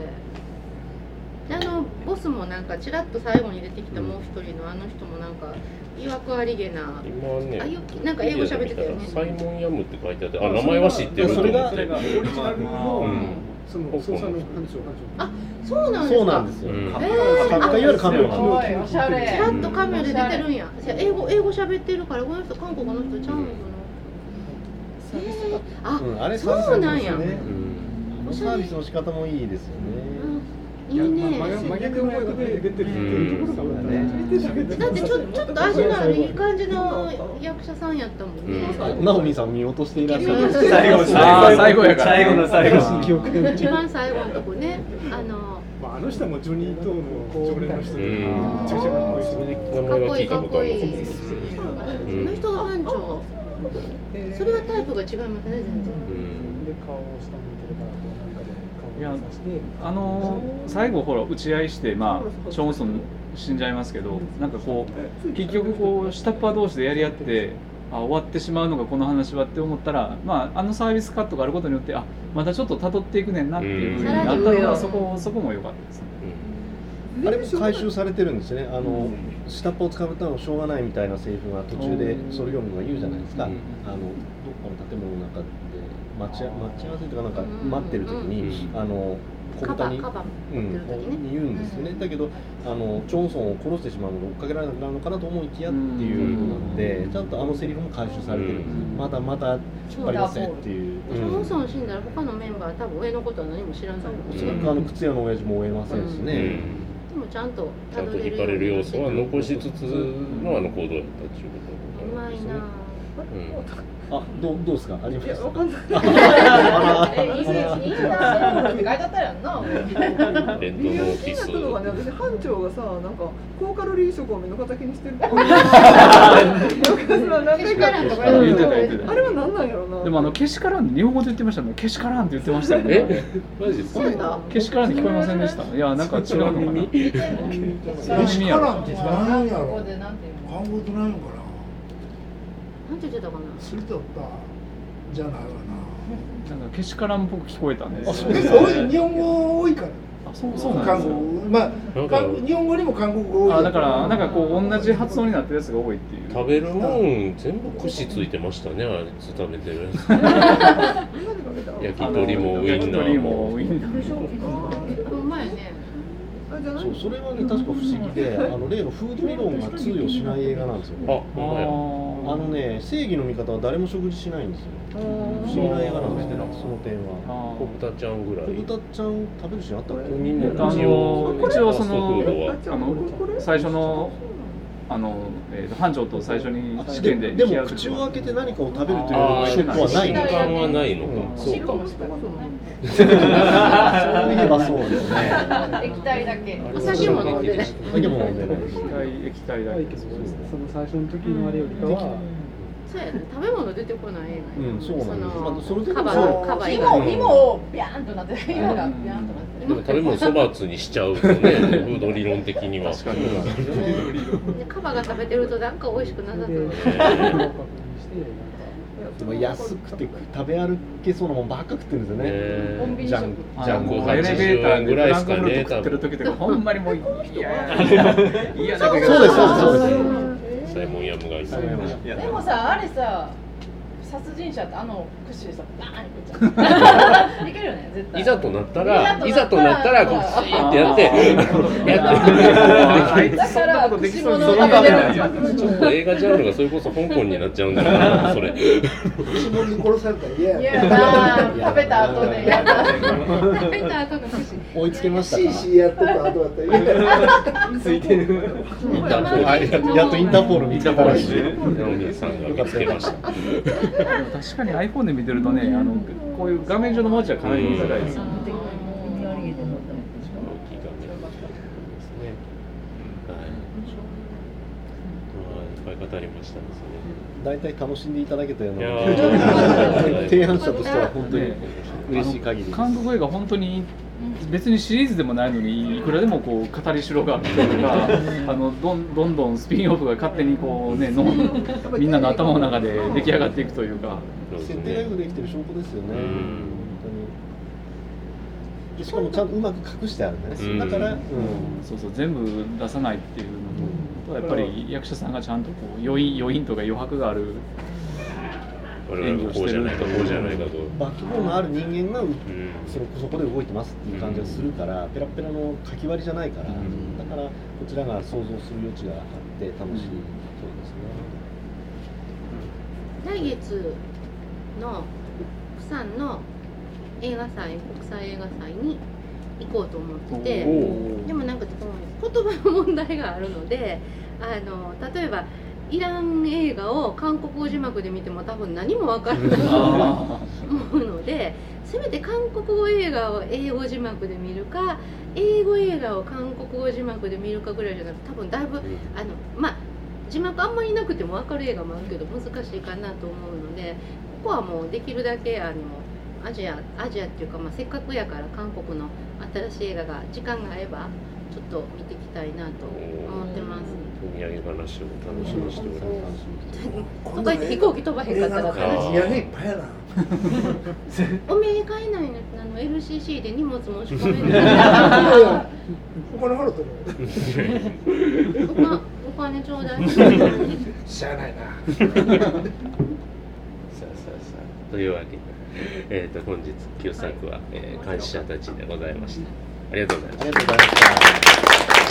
であのボスもなんかちらっと最後に出てきたもう一人のあの人もなんかいわくありげな今ねあよなんか英語喋ってたよね。サイモン・ヤムって書いてあってあ名前は知ってると思ってそれがオリジナルの、うん。その捜査の班長班そうなんですか？そうなんですよ、うんえーかいわゆるカメラなんちらっとカメラで出てるんや。英語英語喋ってるからこの人韓国の人ちゃうん。かなえーあ、うん、あれそうなんやね。うん。サービスの仕方もいいですよね、うんいいね。まあ真逆の役で出てるっていうところがまただってちょちょっと味のあるいい感じの役者さんやったもんね、うん。ナオミさん見落としていらっしゃる。最後最後やから。最後の最後記憶が一番最後のとこね。あのまああの人はもうジョニー・トーの常連の人で。うん。めちゃくちゃかっこいいかっこいいかっこいいその人が班長それはタイプが違いますね全然うんで顔を下向いやあの最後ほら打ち合いしてまあショーンソン死んじゃいますけどなんかこう結局こう下っ端同士でやり合ってあ終わってしまうのがこの話はって思ったら、まあ、あのサービスカットがあることによってあまたちょっと辿っていくねんなっていうふうになったのがそこそこも良かったですね。あれも回収されてるんですね。あの下っ端を使うのはしょうがないみたいなセリフが途中でそれ読むのが言うじゃないですか、うん。あのどっかの建物の中で待ち待ち合わせとかなんかうん。待ってる時に、うん。あの小カ豚にうん、言うんですよね、だけどあのチョンソンを殺してしまうので追っかけられなくなるのかなと思いきやっていうことなので、ちゃんとあのセリフも回収されてるまだまだ引っ張りませんっていう、ジうん。ョンソン死んだら他のメンバー多分上のことは何も知らんと思うおそらくあの靴屋の親父も追えませんしね、うん。でもちゃんとちゃんと引かれる要素は残しつつのあの行動だったっていうことうまいなうんあどうどうですか？ありました？いやわかんない。えいいねいいなって書いてあったやんな。レッドノーティス。気になったのがね私班長がさなんか高カロリー食を目の敵にしてるあれは何なんやろうなでもあのけしからんって日本語で言ってましたねけしからんって言ってましたよね。えマジけしからんって聞こえませんでした？いやなんか違うのかな。西からんって何やろ？韓国ないの？かななんて言ってたかな？スリとったじゃないわな。んかけしからんっぽく聞こえたんです日本語多いから。あそうそうなん韓ですよ。国まあなんか韓日本語にも韓国語多いあだからなんかこう同じ発音になってるやつが多いっていう。食べるもん全部串ついてましたねあれ食べてるやつ。焼き鳥もウインナ焼き鳥ーももウインナーでしょ？うまいね。あじゃないそうそれはね確か不思議であの例のフード理論が通用しない映画なんですよ。あねほんまや。あのね正義の味方は誰も食事しないんですよ。不思議な映画なんですけどその点は。小豚ちゃんぐらい。小豚ちゃん食べるシーンあったっけ？海もあ一応の一応そのは。あの最初のあの、えーと班長と最初に試で験ででも口を開けて何かを食べるというあーショットはないん習慣はないのか、うんそうかそういえばそうですね。液体だけお酒も飲んでない酒も飲んでないし液体液体だけその最初の時のあれよりかはそうやね。食べ物出てこない映画やうんそうなんですのまあそれでもカバそうカバ以外芋芋をビャーンとなって芋がビャーンとなってでも食べ物粗末にしちゃうとねフード理論的には。確かに。でカバが食べてるとなんか美味しくなさそう。でも安くて食べ歩けそうなもんばっか食ってるんですよね。ね。コンビニ食ジャンあジャンゴのもうエレベーターでぐらいですかね食ってる時とかほんまにもういや。いやいやそうですそう。ですそうです。サイモンヤムがいでもさあれさ殺人者ってあの串でさバーンいくじゃんいけるよね絶対いざとなったらいざとなったたらこうシーってやってやって。だから串物を食べてるちょっと映画ジャンルがそれこそ香港になっちゃうんだなそれ紐に殺されたら嫌いややな食べた後でやだ食べた後の串追いつけましたシーシーやっとった後だったらついてるインターポールあややっとインターポール見つけたらしさんが見つけました確かに iPhone で見てるとねあのこういう画面上の文字はかなり見づらいです。よね語りましたですね大体楽しんでいただけたような。ー。提案者としては本当に嬉しい限りです。韓国映画本当に別にシリーズでもないのにいくらでもこう語りしろがあったりとかあのどんどんどんスピンオフが勝手にこうねのみんなの頭の中で出来上がっていくというか。設定がよね。くできてる証拠ですよね。うん。本当に。でしかもちゃんとうまく隠してあるんです。うん。だから、うん、そうそう全部出さないっていうのとやっぱり役者さんがちゃんとこう余韻余韻とか余白がある我々がこうじゃないかこうじゃないかとバックボーンのある人間がうん。そのそこで動いてますっていう感じがするから、ペラペラの書き割りじゃないから、うん。だからこちらが想像する余地があって楽しいそうですね。来月の釜山の映画祭国際映画祭に行こうと思ってておでもなんか言葉の問題があるのであの例えばイラン映画を韓国語字幕で見ても多分何もわからないとあ思うのでせめて韓国語映画を英語字幕で見るか英語映画を韓国語字幕で見るかぐらいじゃなくて多分だいぶあのまあ字幕あんまりなくても分かる映画もあるけど難しいかなと思うのでここはもうできるだけあのアジアアジアっていうか、まあ、せっかくやから韓国の新しい映画が時間が合えばちょっと見ていきたいなと思ってます。お土産話を楽しみにしております都会って飛行機飛ばへんかったら映画の土産いっぱいやなお土産買えないのあの LCC で荷物申し込めいやいないやお金払ったのお金ちょうだいしゃあな。いなさあさあさあ。というわけで、えー、と本日旧作は、えー監視者たちでございました。ありがとうございました。ありがとうございました。